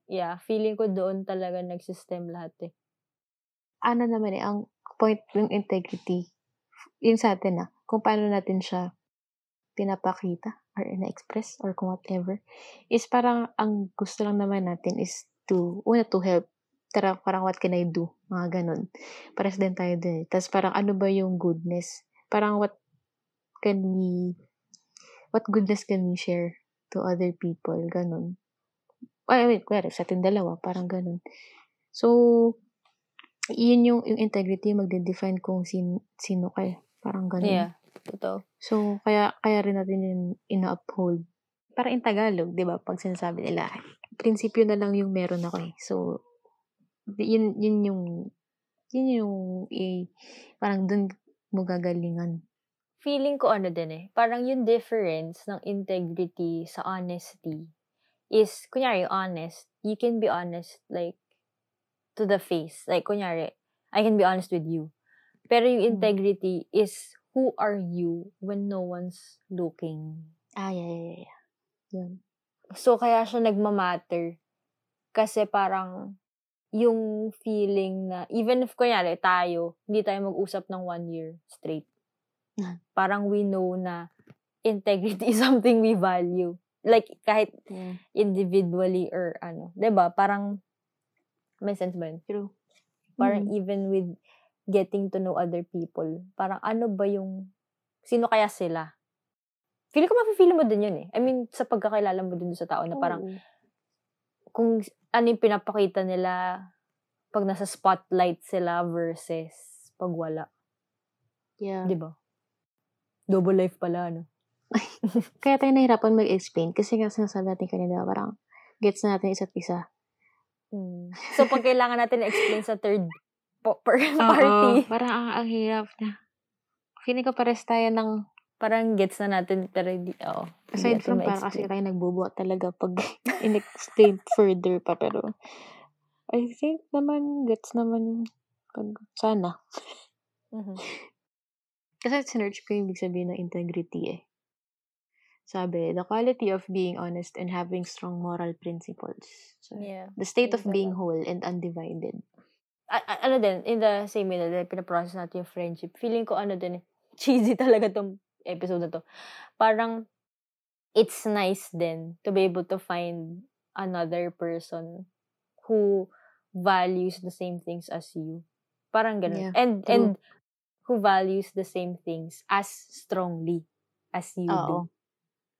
yeah, feeling ko doon talaga nag-system lahat eh. ano naman eh, ang point ng integrity, yun sa atin ah, kung paano natin siya pinapakita or na-express or kung whatever, is parang ang gusto lang naman natin is to, una to help, tara, parang what can I do, mga ganun. Pares din tayo din. Tapos parang ano ba yung goodness? Parang what can we, what goodness can we share to other people, ganun. I mean, kuwari, sa ating dalawa, parang ganun. So, yun yung, yung integrity magde-define kung sin, sino ka eh. Parang ganun. Yeah, totoo. So, kaya, kaya rin natin yun ina-uphold. Para in Tagalog, di ba, pag sinasabi nila, prinsipyo na lang yung meron ako eh. So, yun, yun yung, yun yung, eh, parang dun mo gagalingan. Feeling ko ano din eh, parang yung difference ng integrity sa honesty is, kunyari, honest, you can be honest, like, to the face. Like, kunyari, I can be honest with you. Pero yung Mm. integrity is, who are you when no one's looking? Ah, yeah, yeah, yeah. Yun. So, kaya siya nagmamatter. Kasi parang, yung feeling na, even if, kunyari, tayo, hindi tayo mag-usap ng one year straight. Parang we know na integrity is something we value. Like, kahit Yeah. individually or ano. ba Parang, may sense ba yun? True. Parang Mm. even with getting to know other people, parang ano ba yung, sino kaya sila? Feeling ko mafe-feel mo din yun eh. I mean, sa pagkakilala mo din sa tao na parang, Oo. kung ano yung pinapakita nila pag nasa spotlight sila versus pag wala. Yeah. Di ba? Double life pala, no? Kaya tayo nahirapan mag-explain kasi nga sinasabi natin kanina, parang gets na natin isa't isa. Mm. So, pag kailangan natin i-explain sa third po- per- Oo, party, parang ang, ang hirap na. Feeling ko pares tayo ng, parang gets na natin, pero hindi, oo. hindi aside natin from parang kasi tayo nagbubuhat talaga pag in-explain further pa, pero I think naman, gets naman pag, sana. Mhm. Kasi sinerch ko yung ibig sabihin ng integrity eh. sabi, the quality of being honest and having strong moral principles. So, Yeah. the state of being whole and undivided. A- ano din, in the same way na pinaprocess natin yung friendship, feeling ko ano din, cheesy talaga tong episode na to. Parang, it's nice din to be able to find another person who values the same things as you. Parang ganun. Yeah, and, true. and who values the same things as strongly as you do. Oo.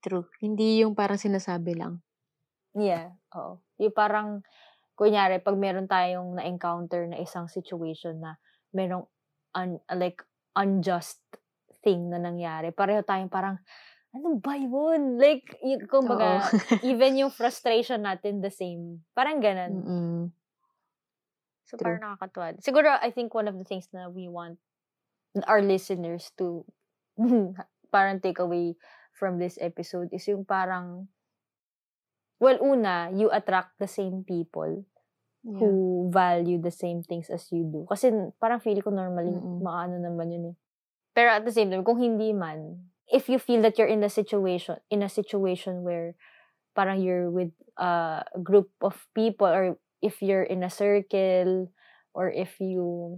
True. Hindi yung parang sinasabi lang. Yeah, oo. Yung parang, kunyari, pag meron tayong na-encounter na isang situation na merong un- like, unjust thing na nangyari, pareho tayong parang, ano ba yun? Like, y- kumbaga, even yung frustration natin the same. Parang ganun. Mm-mm. So, True. parang nakakatuwa. Siguro, I think one of the things na we want our listeners to parang take away from this episode is yung parang, well, una, you attract the same people Yeah. who value the same things as you do. Kasi parang feel ko normally, Mm-mm. maano naman yun eh. Pero at the same time, kung hindi man, if you feel that you're in the situation, in a situation where parang you're with a group of people or if you're in a circle or if you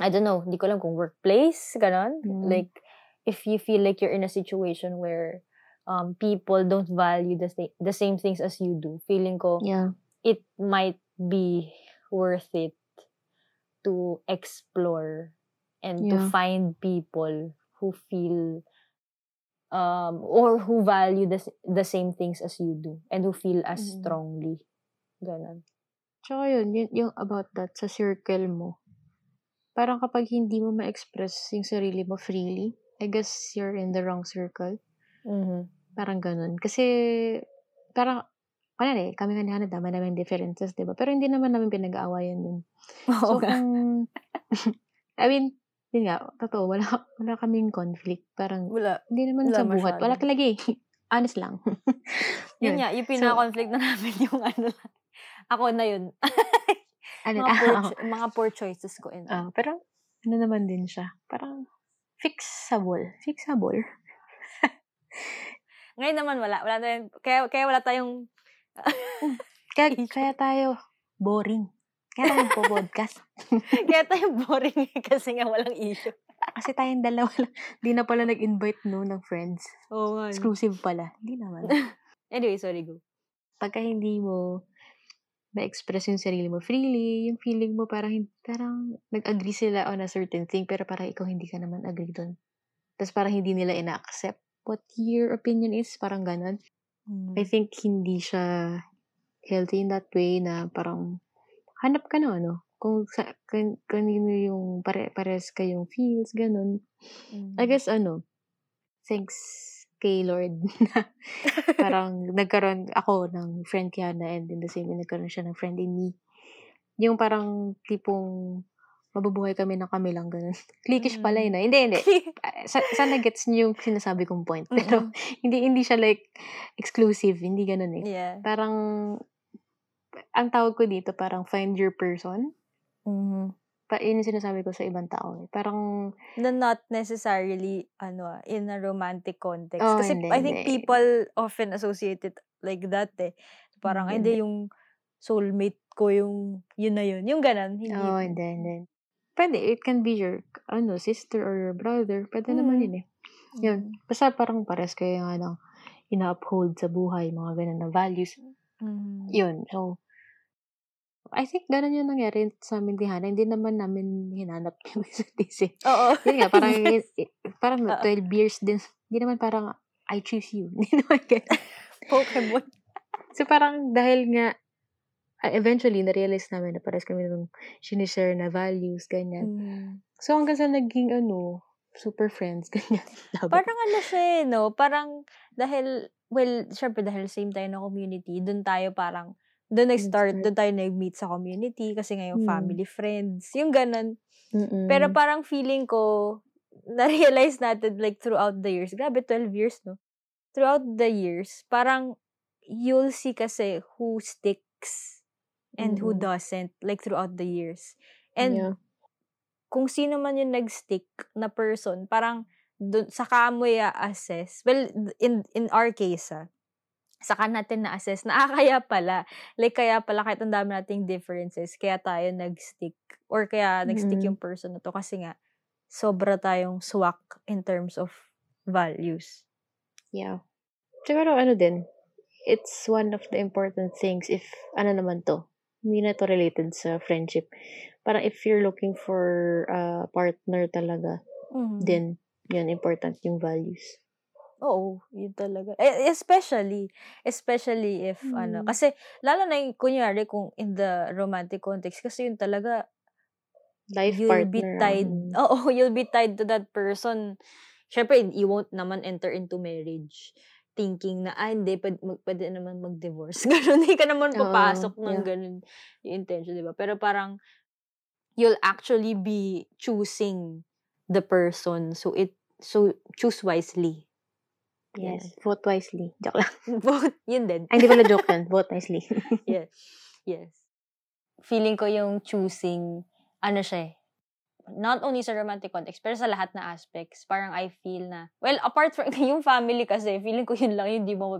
I don't know, hindi ko alam kung workplace, ganon. Mm. Like, if you feel like you're in a situation where um, people don't value the, sa- the same things as you do, feeling ko, Yeah. it might be worth it to explore and to Yeah. find people who feel um or who value the the same things as you do and who feel as Mm. strongly ganon Tsaka yun, yun, yung about that sa circle mo. Parang kapag hindi mo ma-express yung sarili mo freely, I guess you're in the wrong circle. mhm Parang ganun. Kasi, parang, kunwari, kami nga ni Hana, dama namin differences, di ba? Pero hindi naman namin pinag-aawayan yun. Oo So, nga. kung, I mean, yun nga, totoo, wala, wala kaming conflict. Parang, wala hindi naman Wala sa buhat. masyado. Wala talaga eh. Honest lang. yun Yun. nga yung So- pinaka-conflict na namin yung ano lang ako na yun Ano, mga, poor, ah, cho- mga poor choices ko in ah, pero, ano naman din siya. Parang, fixable. Fixable. ngayon naman wala wala tayong kaya kaya wala tayong Kaya, Issue. kaya tayo, boring. Kaya tayo po podcast. kaya tayo boring eh, kasi nga walang issue Kasi tayong dalawa lang. Di na pala nag-invite no ng friends. oo nga Exclusive pala. Hindi naman. anyway sorry go Pagka hindi mo ma-express yung sarili mo freely, yung feeling mo parang, parang nag-agree sila on a certain thing, pero parang ikaw hindi ka naman agree doon. Tapos parang hindi nila ina-accept what your opinion is, parang ganon. I think hindi siya healthy in that way na parang hanap ka na ano, kung sa, kan, kanino yung pare, pares kayong feels, ganun. Mm. I guess ano, thanks kay Lord na parang nagkaroon ako ng friend kay Hannah and in the same way nagkaroon siya ng friend in me. Yung parang tipong mabubuhay kami ng kami lang ganun. Cliquish pala yun. ah. Hindi, hindi. Ah, Sa, sana gets niyo yung sinasabi kong point. Pero hindi hindi siya like exclusive. Hindi ganun eh. yeah Parang ang tawag ko dito parang find your person. mm Pa, yun yung sinasabi ko sa ibang tao. Eh. Parang, na not necessarily ano ah, in a romantic context Oh, kasi hindi, I think hindi. people often associate it like that eh parang Hindi, hindi yung soulmate ko yung yun na yun yung ganon hindi oh, and then, then. Pwede, it can be your, ano, sister or your brother. Pwede naman Mm. yun eh. Yun. Basta parang pares kayo nga ng ina-uphold sa buhay, mga ganun na values. Mhm. Yun. So, I think ganun yung nangyari sa amin ni. Hindi naman namin hinanap yung isa't isa. oo Yun nga, parang, Yes. parang Oo. 12 years din. Hindi naman parang, I choose you. Hindi naman ganun. Pokemon So, parang dahil nga, ah, eventually, na-realize namin na pares kami ng sinishare na values, ganyan. Mhm. So, hanggang sa naging, ano, super friends, ganyan. Parang ano siya eh, no parang dahil well syempre dahil same tayo na community dun tayo parang doon nag-start, doon tayo nag-meet sa community kasi nga yung Hmm. family, friends, yung ganun. Mm-mm. Pero parang feeling ko, na-realize natin like throughout the years, grabe 12 years, no? Throughout the years, parang you'll see kasi who sticks and who Mm-mm. doesn't like throughout the years. And Yeah. kung sino man yung nag-stick na person, parang dun, saka mo i-assess. Well, in, in our case, ah, saka natin na-assess na, ah, kaya pala. Like, kaya pala, kahit ang dami nating differences, kaya tayo nag-stick. Or kaya nag-stick Mm. yung person na to. Kasi nga, sobra tayong swak in terms of values. Yeah. Siguro ano din, it's one of the important things if, ano naman to, hindi na to related sa friendship. Parang if you're looking for a partner talaga, Mhm. then, yun, important yung values. Oo, yun talaga. Eh, especially, especially if, ano, Mm. kasi, lalo na yung, kunyari, kung in the romantic context, kasi yun talaga, Life you'll partner. be tied, oo, you'll be tied to that person. Syempre, you won't naman enter into marriage thinking na, ah, hindi, pwede, mag, pwede naman mag-divorce. Ganun, hindi ka naman papasok ng yeah. ganun yung intention, di ba? Pero parang, you'll actually be choosing the person. So, it, so, choose wisely. Yes. Vote wisely. Joke lang. Both, yun din. Ay, hindi pala joke yun. Vote wisely. yes. Yes. Feeling ko yung choosing, ano siya eh, not only sa romantic context, pero sa lahat na aspects, parang I feel na, well, apart from yung family kasi, feeling ko yun lang yung di mo.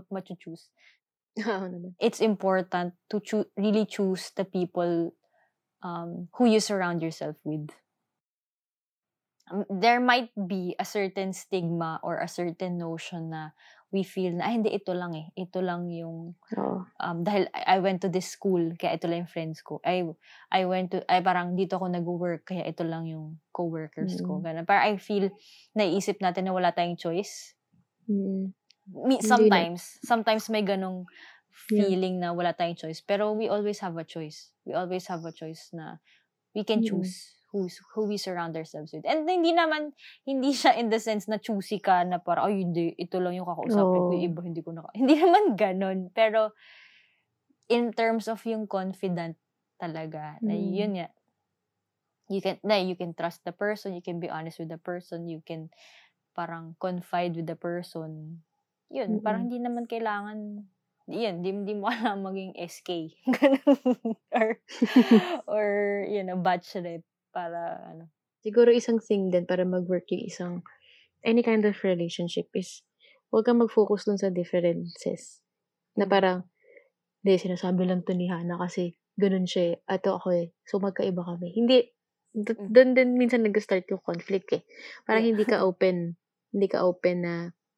Oo naman. It's important to choo- really choose the people um, who you surround yourself with. Um, there might be a certain stigma or a certain notion na we feel na, ay, hindi, ito lang eh. Ito lang yung Oo. um, dahil I I went to this school, kaya ito lang yung friends ko. I, I went to, ay parang dito ako nag-work, kaya ito lang yung co-workers ko. Mm. Ganun. Parang I feel, naiisip natin na wala tayong choice. Mm. Me, sometimes, sometimes may ganong Yeah. feeling na wala tayong choice. Pero we always have a choice. We always have a choice na we can Mm. choose who's, who we surround ourselves with. And hindi naman, hindi siya in the sense na choosy ka na parang, ay hindi, ito lang yung kakausapin ko, yung iba hindi ko naka... Hindi naman ganon. Pero, in terms of yung confident talaga, na Mm. yun nga, you can, na you can trust the person, you can be honest with the person, you can parang confide with the person. Yun, parang Mm. hindi naman kailangan, yun, di, di mo kailangan maging SK. Or, or, you know, rep para, ano. Siguro isang thing din para mag-work yung isang any kind of relationship is huwag kang mag-focus dun sa differences. Na Mm. parang, hindi, sinasabi lang to ni Hana kasi ganun siya eh. Ato ako eh. So, magkaiba kami. Hindi, d- Mm. dun din minsan nag-start yung conflict eh. Parang Yeah. hindi ka open. Hindi ka open na,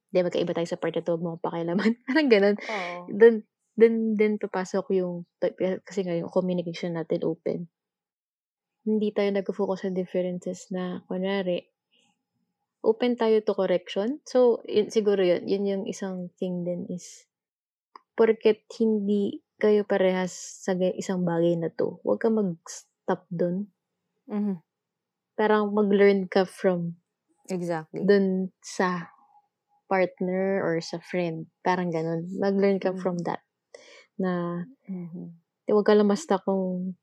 hindi, magkaiba tayo sa part na to, huwag mo pakialaman. Parang ganun. Oo. Dun, dun, din papasok yung, kasi nga yung communication natin open. Hindi tayo nag-focus sa differences na, kunwari, open tayo to correction. So, yun, siguro yun, yun yung isang thing din is, porket hindi kayo parehas sa isang bagay na to, huwag ka mag-stop dun. Mhm. Parang mag-learn ka from Exactly. dun sa partner or sa friend. Parang ganun. Mag-learn ka Mm. from that. Na, Mhm. huwag ka lang basta kung,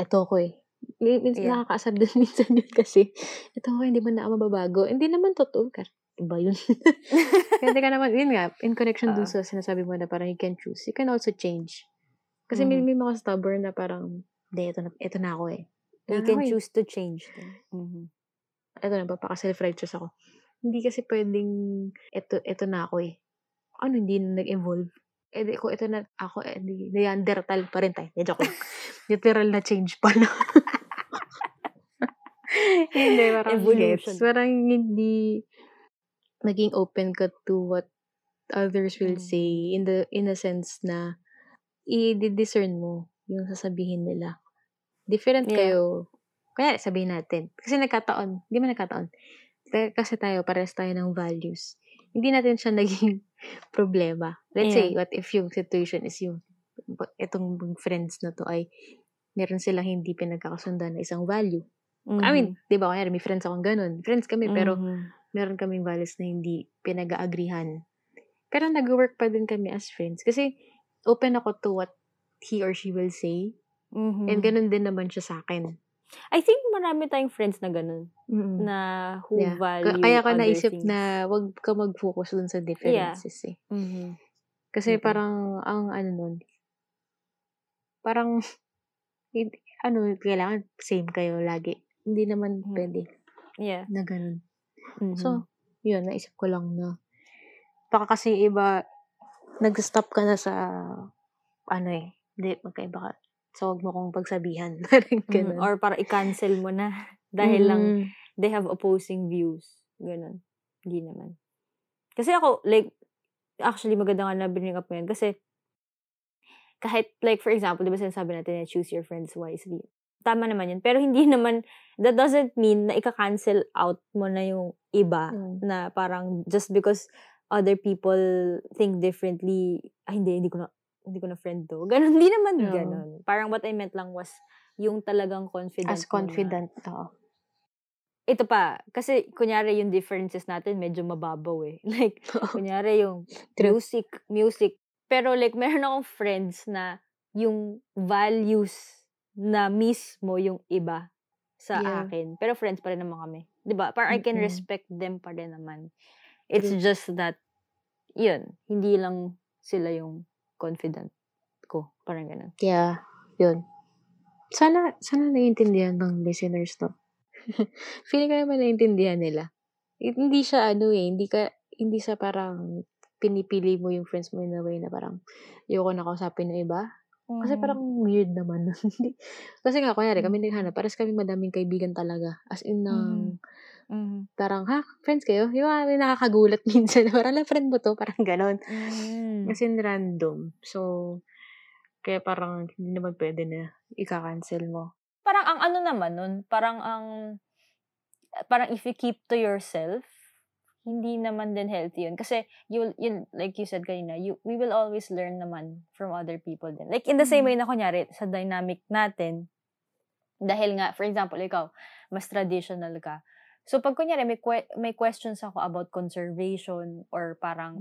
eto ko eh. Min- Minsan Yeah. nakakaasar din minsan yun kasi, ito ko hindi man na ako mababago. Hindi naman totoo. Kasi, iba yun. Hindi ka naman, yun nga, in connection dun Oo. sa sinasabi mo na parang you can choose. You can also change. Kasi may, Mhm. may mga stubborn na parang, hindi, ito na, ito na ako eh. You Ah, can okay. choose to change. Mhm. Ito na, papaka-self-righteous ako. Hindi kasi pwedeng, ito, ito na ako eh. Ano, hindi na nag-evolve. Eh, di ko, ito na, ako, eh, di, Neanderthal pa rin tayo. Joke lang. Literal na change pala. Hindi, parang Evolution. gets. Parang hindi naging open ka to what others will Mm. say in the in a sense na i-discern mo yung sasabihin nila. Different Yeah. kayo. Kaya sabihin natin. Kasi nagkataon. Hindi man nagkataon. Kasi tayo, pares tayo ng values. Hindi natin siya naging problema. Let's Yeah. say, what if yung situation is yung itong friends na to ay meron silang hindi pinagkakasundan na isang value. I mean, di ba, kaya may friends akong ganun. Friends kami, pero Mhm. meron kaming values na hindi pinag-aagrihan. Pero nag-work pa din kami as friends. Kasi open ako to what he or she will say. Mhm. And ganun din naman siya sa akin. I think marami tayong friends na ganun. Mm-mm. Na who Yeah. Ka- value Kaya other naisip things. na wag ka mag-focus dun sa differences eh. Mhm. Kasi Mm-mm. parang, ang ano nun, parang, hindi- ano, kailangan same kayo lagi. Hindi naman Mhm. pwede Yeah. na ganun. Mhm. So, yun, naisip ko lang na, baka kasi iba, nag-stop ka na sa, ano eh, hindi, magkaiba ka. So, wag mo kong pagsabihan. Parang Mm, ganun. or para i-cancel mo na. Dahil lang, Mm. they have opposing views. Ganun. Hindi naman. Kasi ako, like, actually, maganda nga na bring up mo yan. Kasi, kahit, like, for example, di ba sinasabi natin na choose your friends wisely. Tama naman yun. Pero hindi naman, that doesn't mean na ika-cancel out mo na yung iba. Mm. Na parang, just because other people think differently, ay, hindi, hindi ko na, hindi ko na friend to. Ganun, hindi naman Oo. ganun. Parang what I meant lang was, yung talagang confident As confident, oo. ito pa, kasi kunyari yung differences natin medyo mababaw eh. Like, kunyari yung music, music. Pero like, meron akong friends na yung values na mismo yung iba sa Yeah. akin. Pero friends pa rin naman kami. 'Di ba Parang I can respect them pa rin naman. It's True. just that, yun, hindi lang sila yung confident ko. Parang ganun. Kaya, yun. Sana, sana naiintindihan ng listeners to. Feeling ko naman naiintindihan nila. Hindi siya ano eh, hindi ka, hindi sa parang pinipili mo yung friends mo in a way na parang ayoko na kausapin ng iba. Kasi Mhm. parang weird naman. Hindi- Kasi nga, kunyari, kami Mm. naghanap, pares kami madaming kaibigan talaga. As in, ng, Mhm. parang, ha, friends kayo? Yung mga may nakakagulat minsan. parang, na friend mo to? Parang ganon. Mhm. As in, random. So, kaya parang hindi naman pwede na ika-cancel mo. parang ang ano naman nun, parang ang, parang if you keep to yourself, hindi naman din healthy yun. Kasi, you, yun, like you said kanina, you, we will always learn naman from other people din. Like, in the same way na, kunyari, sa dynamic natin, dahil nga, for example, ikaw, mas traditional ka. So, pag kunyari, may, que- may questions ako about conservation or parang,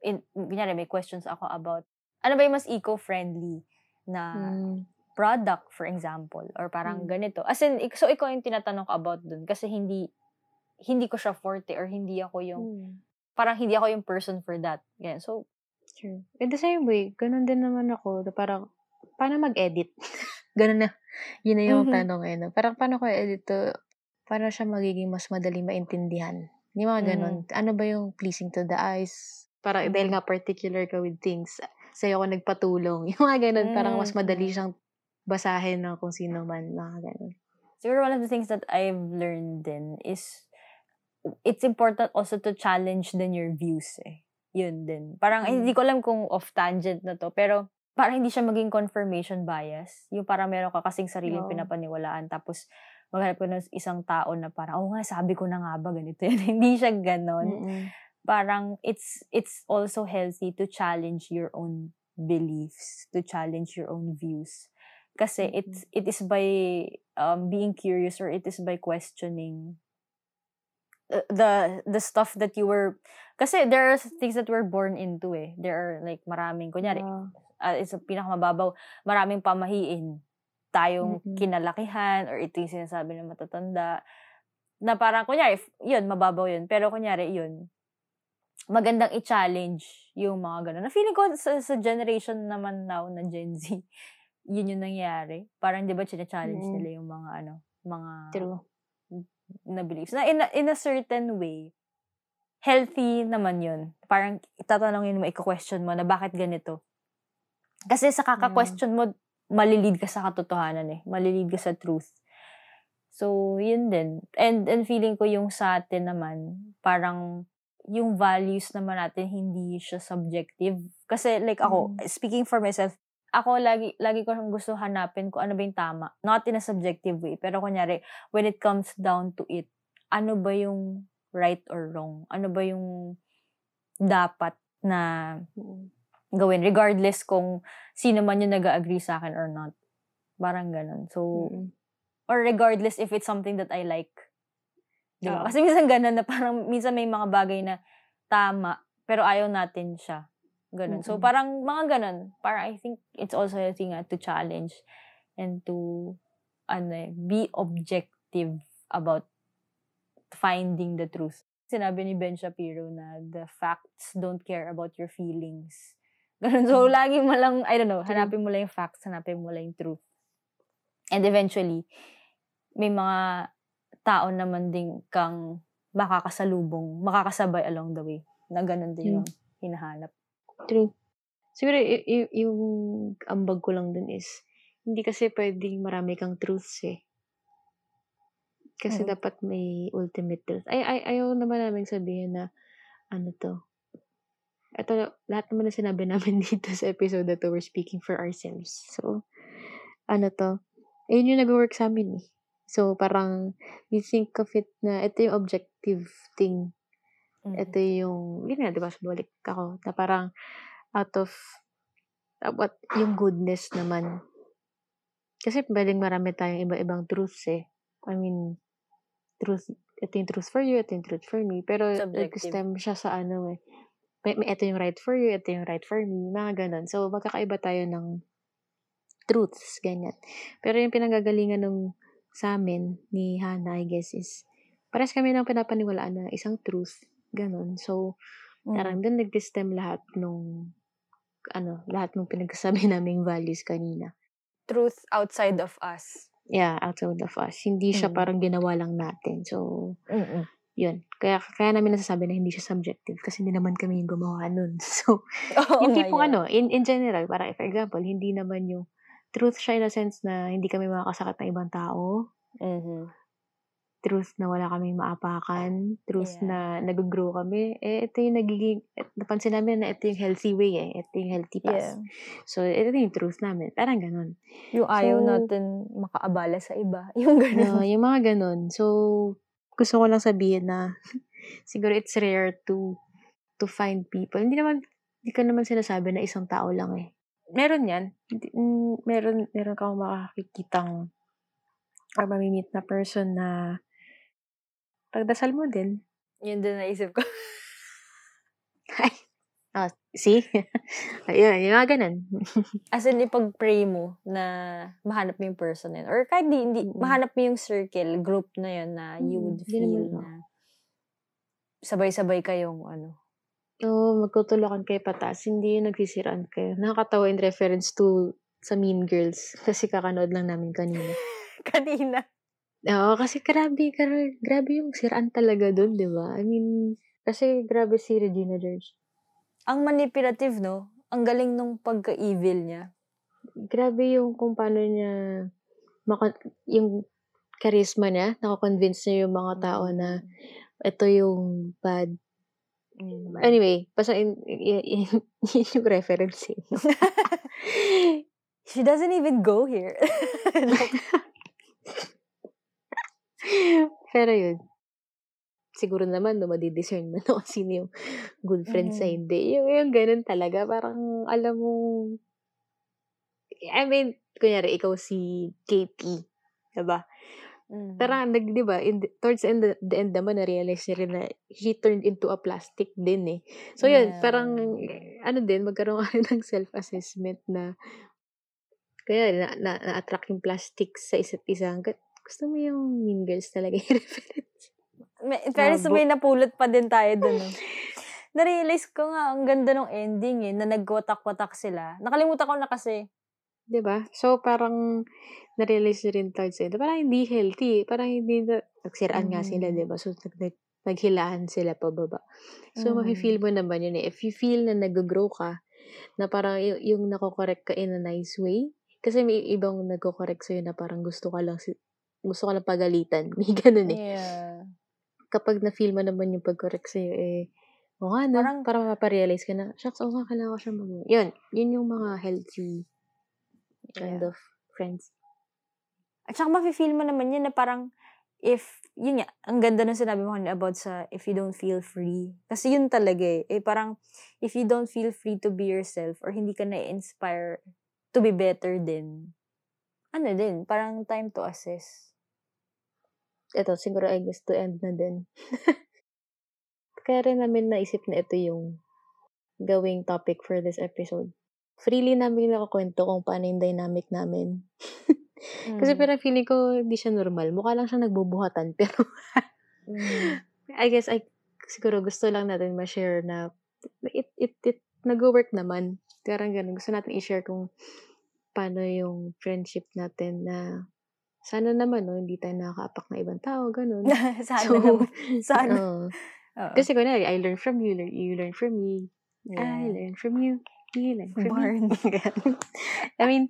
in, kunyari, may questions ako about, ano ba yung mas eco-friendly na Mm. product, for example, or parang Mm. ganito. As in, so ikaw yung tinatanong ko about dun kasi hindi, hindi ko siya forte or hindi ako yung, Mm. parang hindi ako yung person for that. Ganyan. So, True. In the same way, ganun din naman ako. na Parang, paano mag-edit? ganun na. Yun na yung Mhm. tanong eh. No? Parang, paano ko edit to? Paano siya magiging mas madali maintindihan? Yung mga ganun. Ano ba yung pleasing to the eyes? Parang, Mhm. dahil nga particular ka with things, sa'yo ako nagpatulong. Yung mga ganun, parang mas Mhm. madali siyang basahin ng kung sino man. Mga ganun. siguro one of the things that I've learned din is, it's important also to challenge din your views eh. Yun din. Parang, Mm. hindi ko alam kung off tangent na to, pero parang hindi siya maging confirmation bias. Yung parang meron ka kasing sariling Oo. pinapaniwalaan, tapos maghanap ko ng isang tao na parang, oh nga, sabi ko na nga ba, ganito yan. hindi siya ganon. Mm-mm. Parang, it's, it's also healthy to challenge your own beliefs, to challenge your own views. Kasi it's, it is by um, being curious or it is by questioning the the stuff that you were kasi there are things that we're born into eh. There are like maraming kunyari Ah, uh, it's a pinakamababaw, maraming pamahiin tayong Mm-mm. kinalakihan or ito yung sinasabi ng matatanda na parang kunyari yun mababaw yun pero kunyari yun magandang i-challenge yung mga ganun. Na feeling ko sa, sa generation naman now na Gen Z, yun yung nangyari. Parang 'di ba challenge Mm. nila yung mga ano, mga true. Na beliefs. Na in a, in a certain way, healthy naman yun. Parang tatanungin mo, i-question mo na bakit ganito. Kasi sa kaka-question mo, malilid ka sa katotohanan eh. Malilid ka sa truth. So, yun din. And, and feeling ko yung sa atin naman, parang yung values naman natin, hindi siya subjective. Kasi like ako, Mm. speaking for myself, ako lagi lagi ko gusto hanapin kung ano ba yung tama. Not in a subjective way, pero kunyari, when it comes down to it, ano ba yung right or wrong? Ano ba yung dapat na gawin regardless kung sino man yung nag-agree sa akin or not. Parang ganun. So, Mm-mm. or regardless if it's something that I like. Di ba? Oo. Kasi minsan ganun na parang minsan may mga bagay na tama pero ayaw natin siya. Ganun. So Mm-mm. parang mga ganun. Parang I think it's also a thing nga to challenge and to ano eh, be objective about finding the truth. Sinabi ni Ben Shapiro na the facts don't care about your feelings. Ganun. So, lagi mo lang, I don't know, hanapin mo lang yung facts, hanapin mo lang yung truth. And eventually, may mga tao naman din kang makakasalubong, makakasabay along the way. Na ganun din yung hinahanap. True. Siguro y- y- yung ambag ko lang dun is, hindi kasi pwedeng marami kang truths eh. Kasi Mm. dapat may ultimate truth. Ay, ay, ayaw naman namin sabihin na, ano to, ito, lahat naman na sinabi namin dito sa episode na to, we're speaking for ourselves. So, ano to, ayun yung nag-work sa amin eh. So, parang, we think of it na, ito yung objective thing Mm. ito yung, yun nga, di ba, balik ako, na parang, out of, uh, what, yung goodness naman. Kasi pwedeng marami tayong iba-ibang truths eh. I mean, truth, ito yung truth for you, ito yung truth for me. Pero, Subjective. nag-stem siya sa ano eh. May, may, ito yung right for you, ito yung right for me, mga ganun. So, magkakaiba tayo ng truths, ganyan. Pero yung pinanggagalingan nung sa amin, ni Hannah, I guess, is, pares kami ng pinapaniwalaan na isang truth, ganun. So, Mm. parang doon nag-stem lahat nung, ano, lahat nung pinagsasabi naming values kanina. Truth outside of us. Yeah, outside of us. Hindi siya Mm. parang ginawa lang natin. So, Mm-mm. yun. Kaya, kaya namin nasasabi na hindi siya subjective kasi hindi naman kami yung gumawa nun. So, Oo yung tipong ano, in, in general, parang for example, hindi naman yung truth siya in a sense na hindi kami makakasakit ng ibang tao. Mhm. Truth na wala kaming maapakan. Truth Yeah. na nag-grow kami. Eh, ito yung nagiging, eh, napansin namin na ito yung healthy way eh. Ito yung healthy path. Yeah. So, ito yung truth namin. Parang ganun. Yung ayaw So- natin makaabala sa iba. Yung ganun. No, yung mga ganun. So, gusto ko lang sabihin na siguro it's rare to to find people. Hindi naman, hindi ka naman sinasabi na isang tao lang eh. Meron yan. Hindi- mm, Meron, meron kang makakikitang or mamimit na person na pagdasal mo din. Yun din naisip ko. Ah, see? Ayun, yung mga ganun. As in, ipag-pray mo na mahanap mo yung person na yun. Or kahit di, hindi, Mm. mahanap mo yung circle, group na yun na you would di feel na sabay-sabay kayong ano. Oo, magtutulakan kayo patas. Hindi yung nagsisiraan kayo. Nakakatawa in reference to sa Mean Girls. Kasi kakanood lang namin kanina. Kanina. Oo, kasi grabe, grabe, grabe yung siraan talaga doon, di ba? I mean, kasi grabe si Regina George. Ang manipulative, no? Ang galing nung pagka-evil niya. Grabe yung kung paano niya, maka, yung charisma niya, nakakonvince niya yung mga tao na ito yung bad. Anyway, basta in, in, in, yun yung reference eh. She doesn't even go here. Pero yun, siguro naman, no, madidiscern mo no, sino yung good friend sa Mhm. hindi. Yung, yung ganun talaga, parang alam mo, I mean, kunyari, ikaw si Katie, diba? Mhm. Parang, nag, di ba, in the, towards the end, the end naman, na-realize niya rin na he turned into a plastic din eh. So, yun, Yeah. parang, ano din, magkaroon ka rin ng self-assessment na, kaya na, na, na-attract yung plastic sa isa't isa. Gusto mo yung Mean Girls talaga yung reference. May, pero Mga may napulot pa din tayo dun. No? Na-realize ko nga, ang ganda ng ending eh, na nagwatak-watak sila. Nakalimutan ko na kasi. 'Di ba? So, parang, na-realize na rin towards the end. Parang hindi healthy. Parang hindi na, nagsiraan nga sila, Mhm. 'di ba? So, nag, nag, naghilaan sila pababa. So, Mhm. mafe-feel mo naman yun eh. If you feel na nag-grow ka, na parang y- yung nako-correct ka in a nice way, kasi may ibang nagko-correct sa'yo na parang gusto ka lang, si- gusto ka lang pagalitan. May ganun eh. Yeah. Kapag na-feel mo naman yung pag-correct sa'yo, eh, o nga, no? Parang- Parang, maparealize ka na, shucks, o nga, kailangan ko siya mag Yun, yun yung mga healthy kind Yeah. of friends. At saka mafe-feel mo naman yun na parang, if, yun nga, ang ganda nung sinabi mo kanina about sa if you don't feel free. Kasi yun talaga eh. eh parang, if you don't feel free to be yourself or hindi ka na-inspire to be better din, ano din, parang time to assess. Ito, siguro I guess to end na din. Kaya rin namin naisip na ito yung gawing topic for this episode. Freely namin nakakwento kung paano yung dynamic namin. Kasi Mm. parang feeling ko hindi siya normal. Mukha lang siya nagbubuhatan. Pero Mm. I guess I siguro gusto lang natin ma-share na it, it, it nag-work naman. Parang ganun. Gusto natin i-share kung paano yung friendship natin na Sana naman, no, hindi tayo nakakaapak na ibang tao, ganun. Sana So, naman. Sana. oo. Oo. Kasi kunwari, I learn from you, learn, you learn from me, I Yeah. learn from you, you learn from Barn. me. I mean,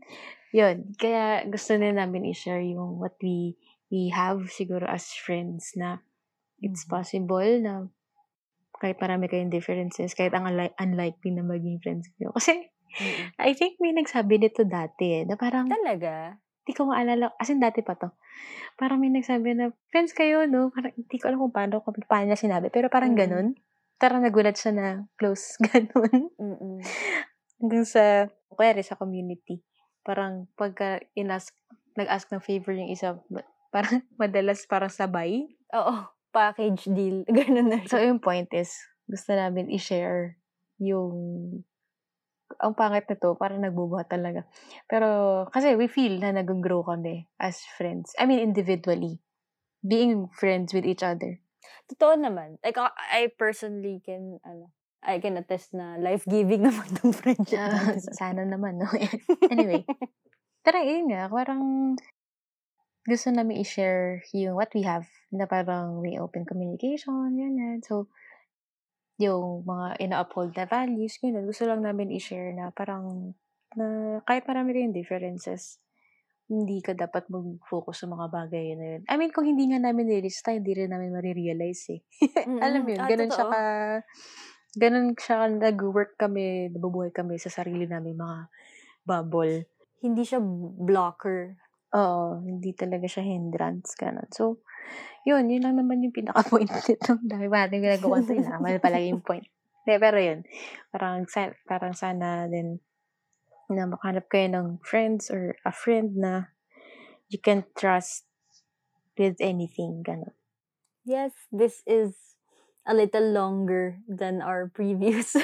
yun. Kaya gusto na namin i-share yung what we we have siguro as friends na it's Mhm. possible na kahit marami kayong differences, kahit ang unli- unlikely na maging friends kayo. Kasi, Mm-mm. I think may nagsabi nito dati eh, na parang, Talaga? Hindi ko maalala. As in, dati pa to. Parang may nagsabi na, friends kayo, no? Parang, hindi ko alam kung paano, kung paano niya sinabi. Pero parang Mm. ganun. Parang nagulat siya na close. Ganun. Mm-mm. Hanggang sa, kaya sa community. Parang, pagka inask, nag-ask ng favor yung isa, parang madalas parang sabay. Oo. Package deal. Ganun na. So, yung point is, gusto namin i-share yung ang pangit na to, parang nagbubuhat talaga. Pero, kasi we feel na nag-grow kami as friends. I mean, individually. Being friends with each other. Totoo naman. Like, I personally can, ano, I can attest na life-giving naman tong friendship natin. sana naman, no? anyway. Pero yun nga, parang gusto namin i-share yung what we have na parang may open communication, yun yan. So, yung mga ina-uphold na values, yun, gusto lang namin i-share na parang na kahit marami kayong differences, hindi ka dapat mag-focus sa mga bagay na yun. I mean, kung hindi nga namin nilista, hindi rin namin marirealize eh. Alam mo yun, Ah, ganun siya totoo. ka, ganun siya ka, nag-work kami, nabubuhay kami sa sarili namin mga bubble. Hindi siya blocker. Oo, hindi talaga siya hindrance, ganun. So, yun, yun lang naman yung pinaka-point nito. Dami pa natin ginagawa ito, yun naman pala yung point. Hindi, pero yun, parang, sa- parang sana din na makahanap kayo ng friends or a friend na you can trust with anything, ganun. Yes, this is a little longer than our previous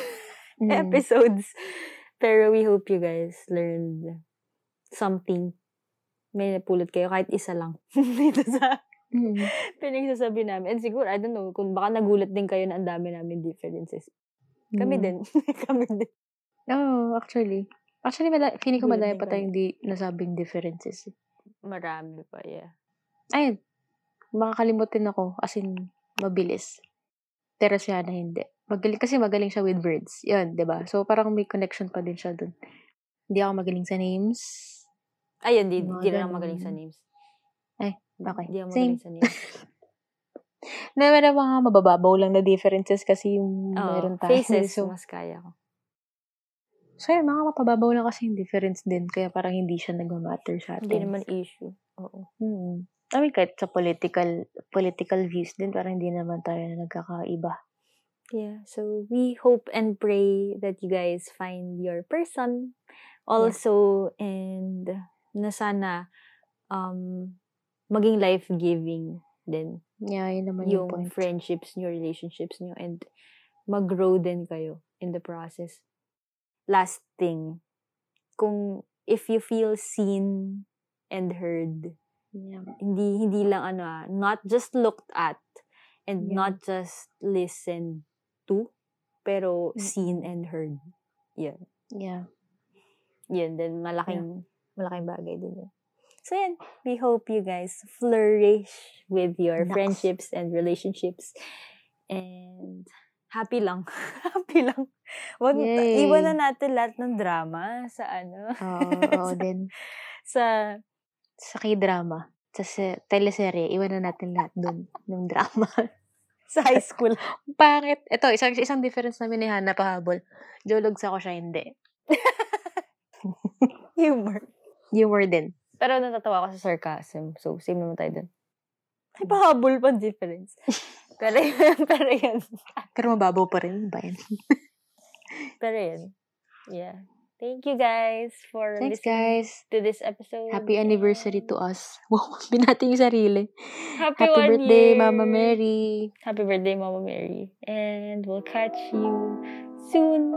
Mm. episodes. Pero we hope you guys learned something. May napulot kayo kahit isa lang. Dito sa Mm. pinagsasabi namin. And siguro, I don't know, kung baka nagulat din kayo na ang dami namin differences. Kami Mm. din. Kami din. Oo, actually. Actually, mala- feeling ko madami pa tayong di nasabing differences. Marami pa, yeah. Ayun, makakalimutin ako, as in, mabilis. Pero siya na hindi. Magaling, kasi magaling siya with words. Yun, 'di ba So, parang may connection pa din siya dun. Hindi ako magaling sa names. Ayun, di, Mga di ako magaling sa names. Ay, okay. Di ako Same. magaling sa. Na meron mga mabababaw lang na differences kasi yung Oo, meron tayo. faces, So, mas kaya ko. so yun, mga mapababaw lang kasi yung difference din. Kaya parang hindi siya nagmamatter sa atin. Hindi naman issue. Oo. Hmm. I mean, kahit sa political political views din, parang hindi naman tayo na nagkakaiba. Yeah, so we hope and pray that you guys find your person also and na sana um maging life-giving din Yeah, yun naman yung, yung point. friendships niyo, relationships niyo and mag-grow din kayo in the process. Last thing, kung if you feel seen and heard, Yeah. hindi hindi lang ano ah, not just looked at and Yeah. not just listened to, pero Mm. seen and heard. Yan. Yeah. Yun din, malaking, malaking bagay din yun. So yan, we hope you guys flourish with your Naks. friendships and relationships. And happy lang. happy lang. Wag, Yay. iwan na natin lahat ng drama sa ano. Oo, oo sa, din. sa Sa k-drama. Sa se- teleserye, iwan na natin lahat dun, ng drama. sa high school. Pangit. Ito, isang, isang difference namin ni Hannah pahabol. Jologs ako siya, hindi. Humor. Humor din. Pero natatawa ako sa sarcasm. So, same naman tayo dun. Ay, pahabol pa difference. pero yun, pero yun. Pero mababaw pa rin ba yan? Pero yun. Yeah. Thank you guys for Thanks, listening guys. to this episode. Happy anniversary to us. Wow, binati yung sarili. Happy, Happy one birthday, year. Mama Mary. Happy birthday, Mama Mary. And we'll catch you soon.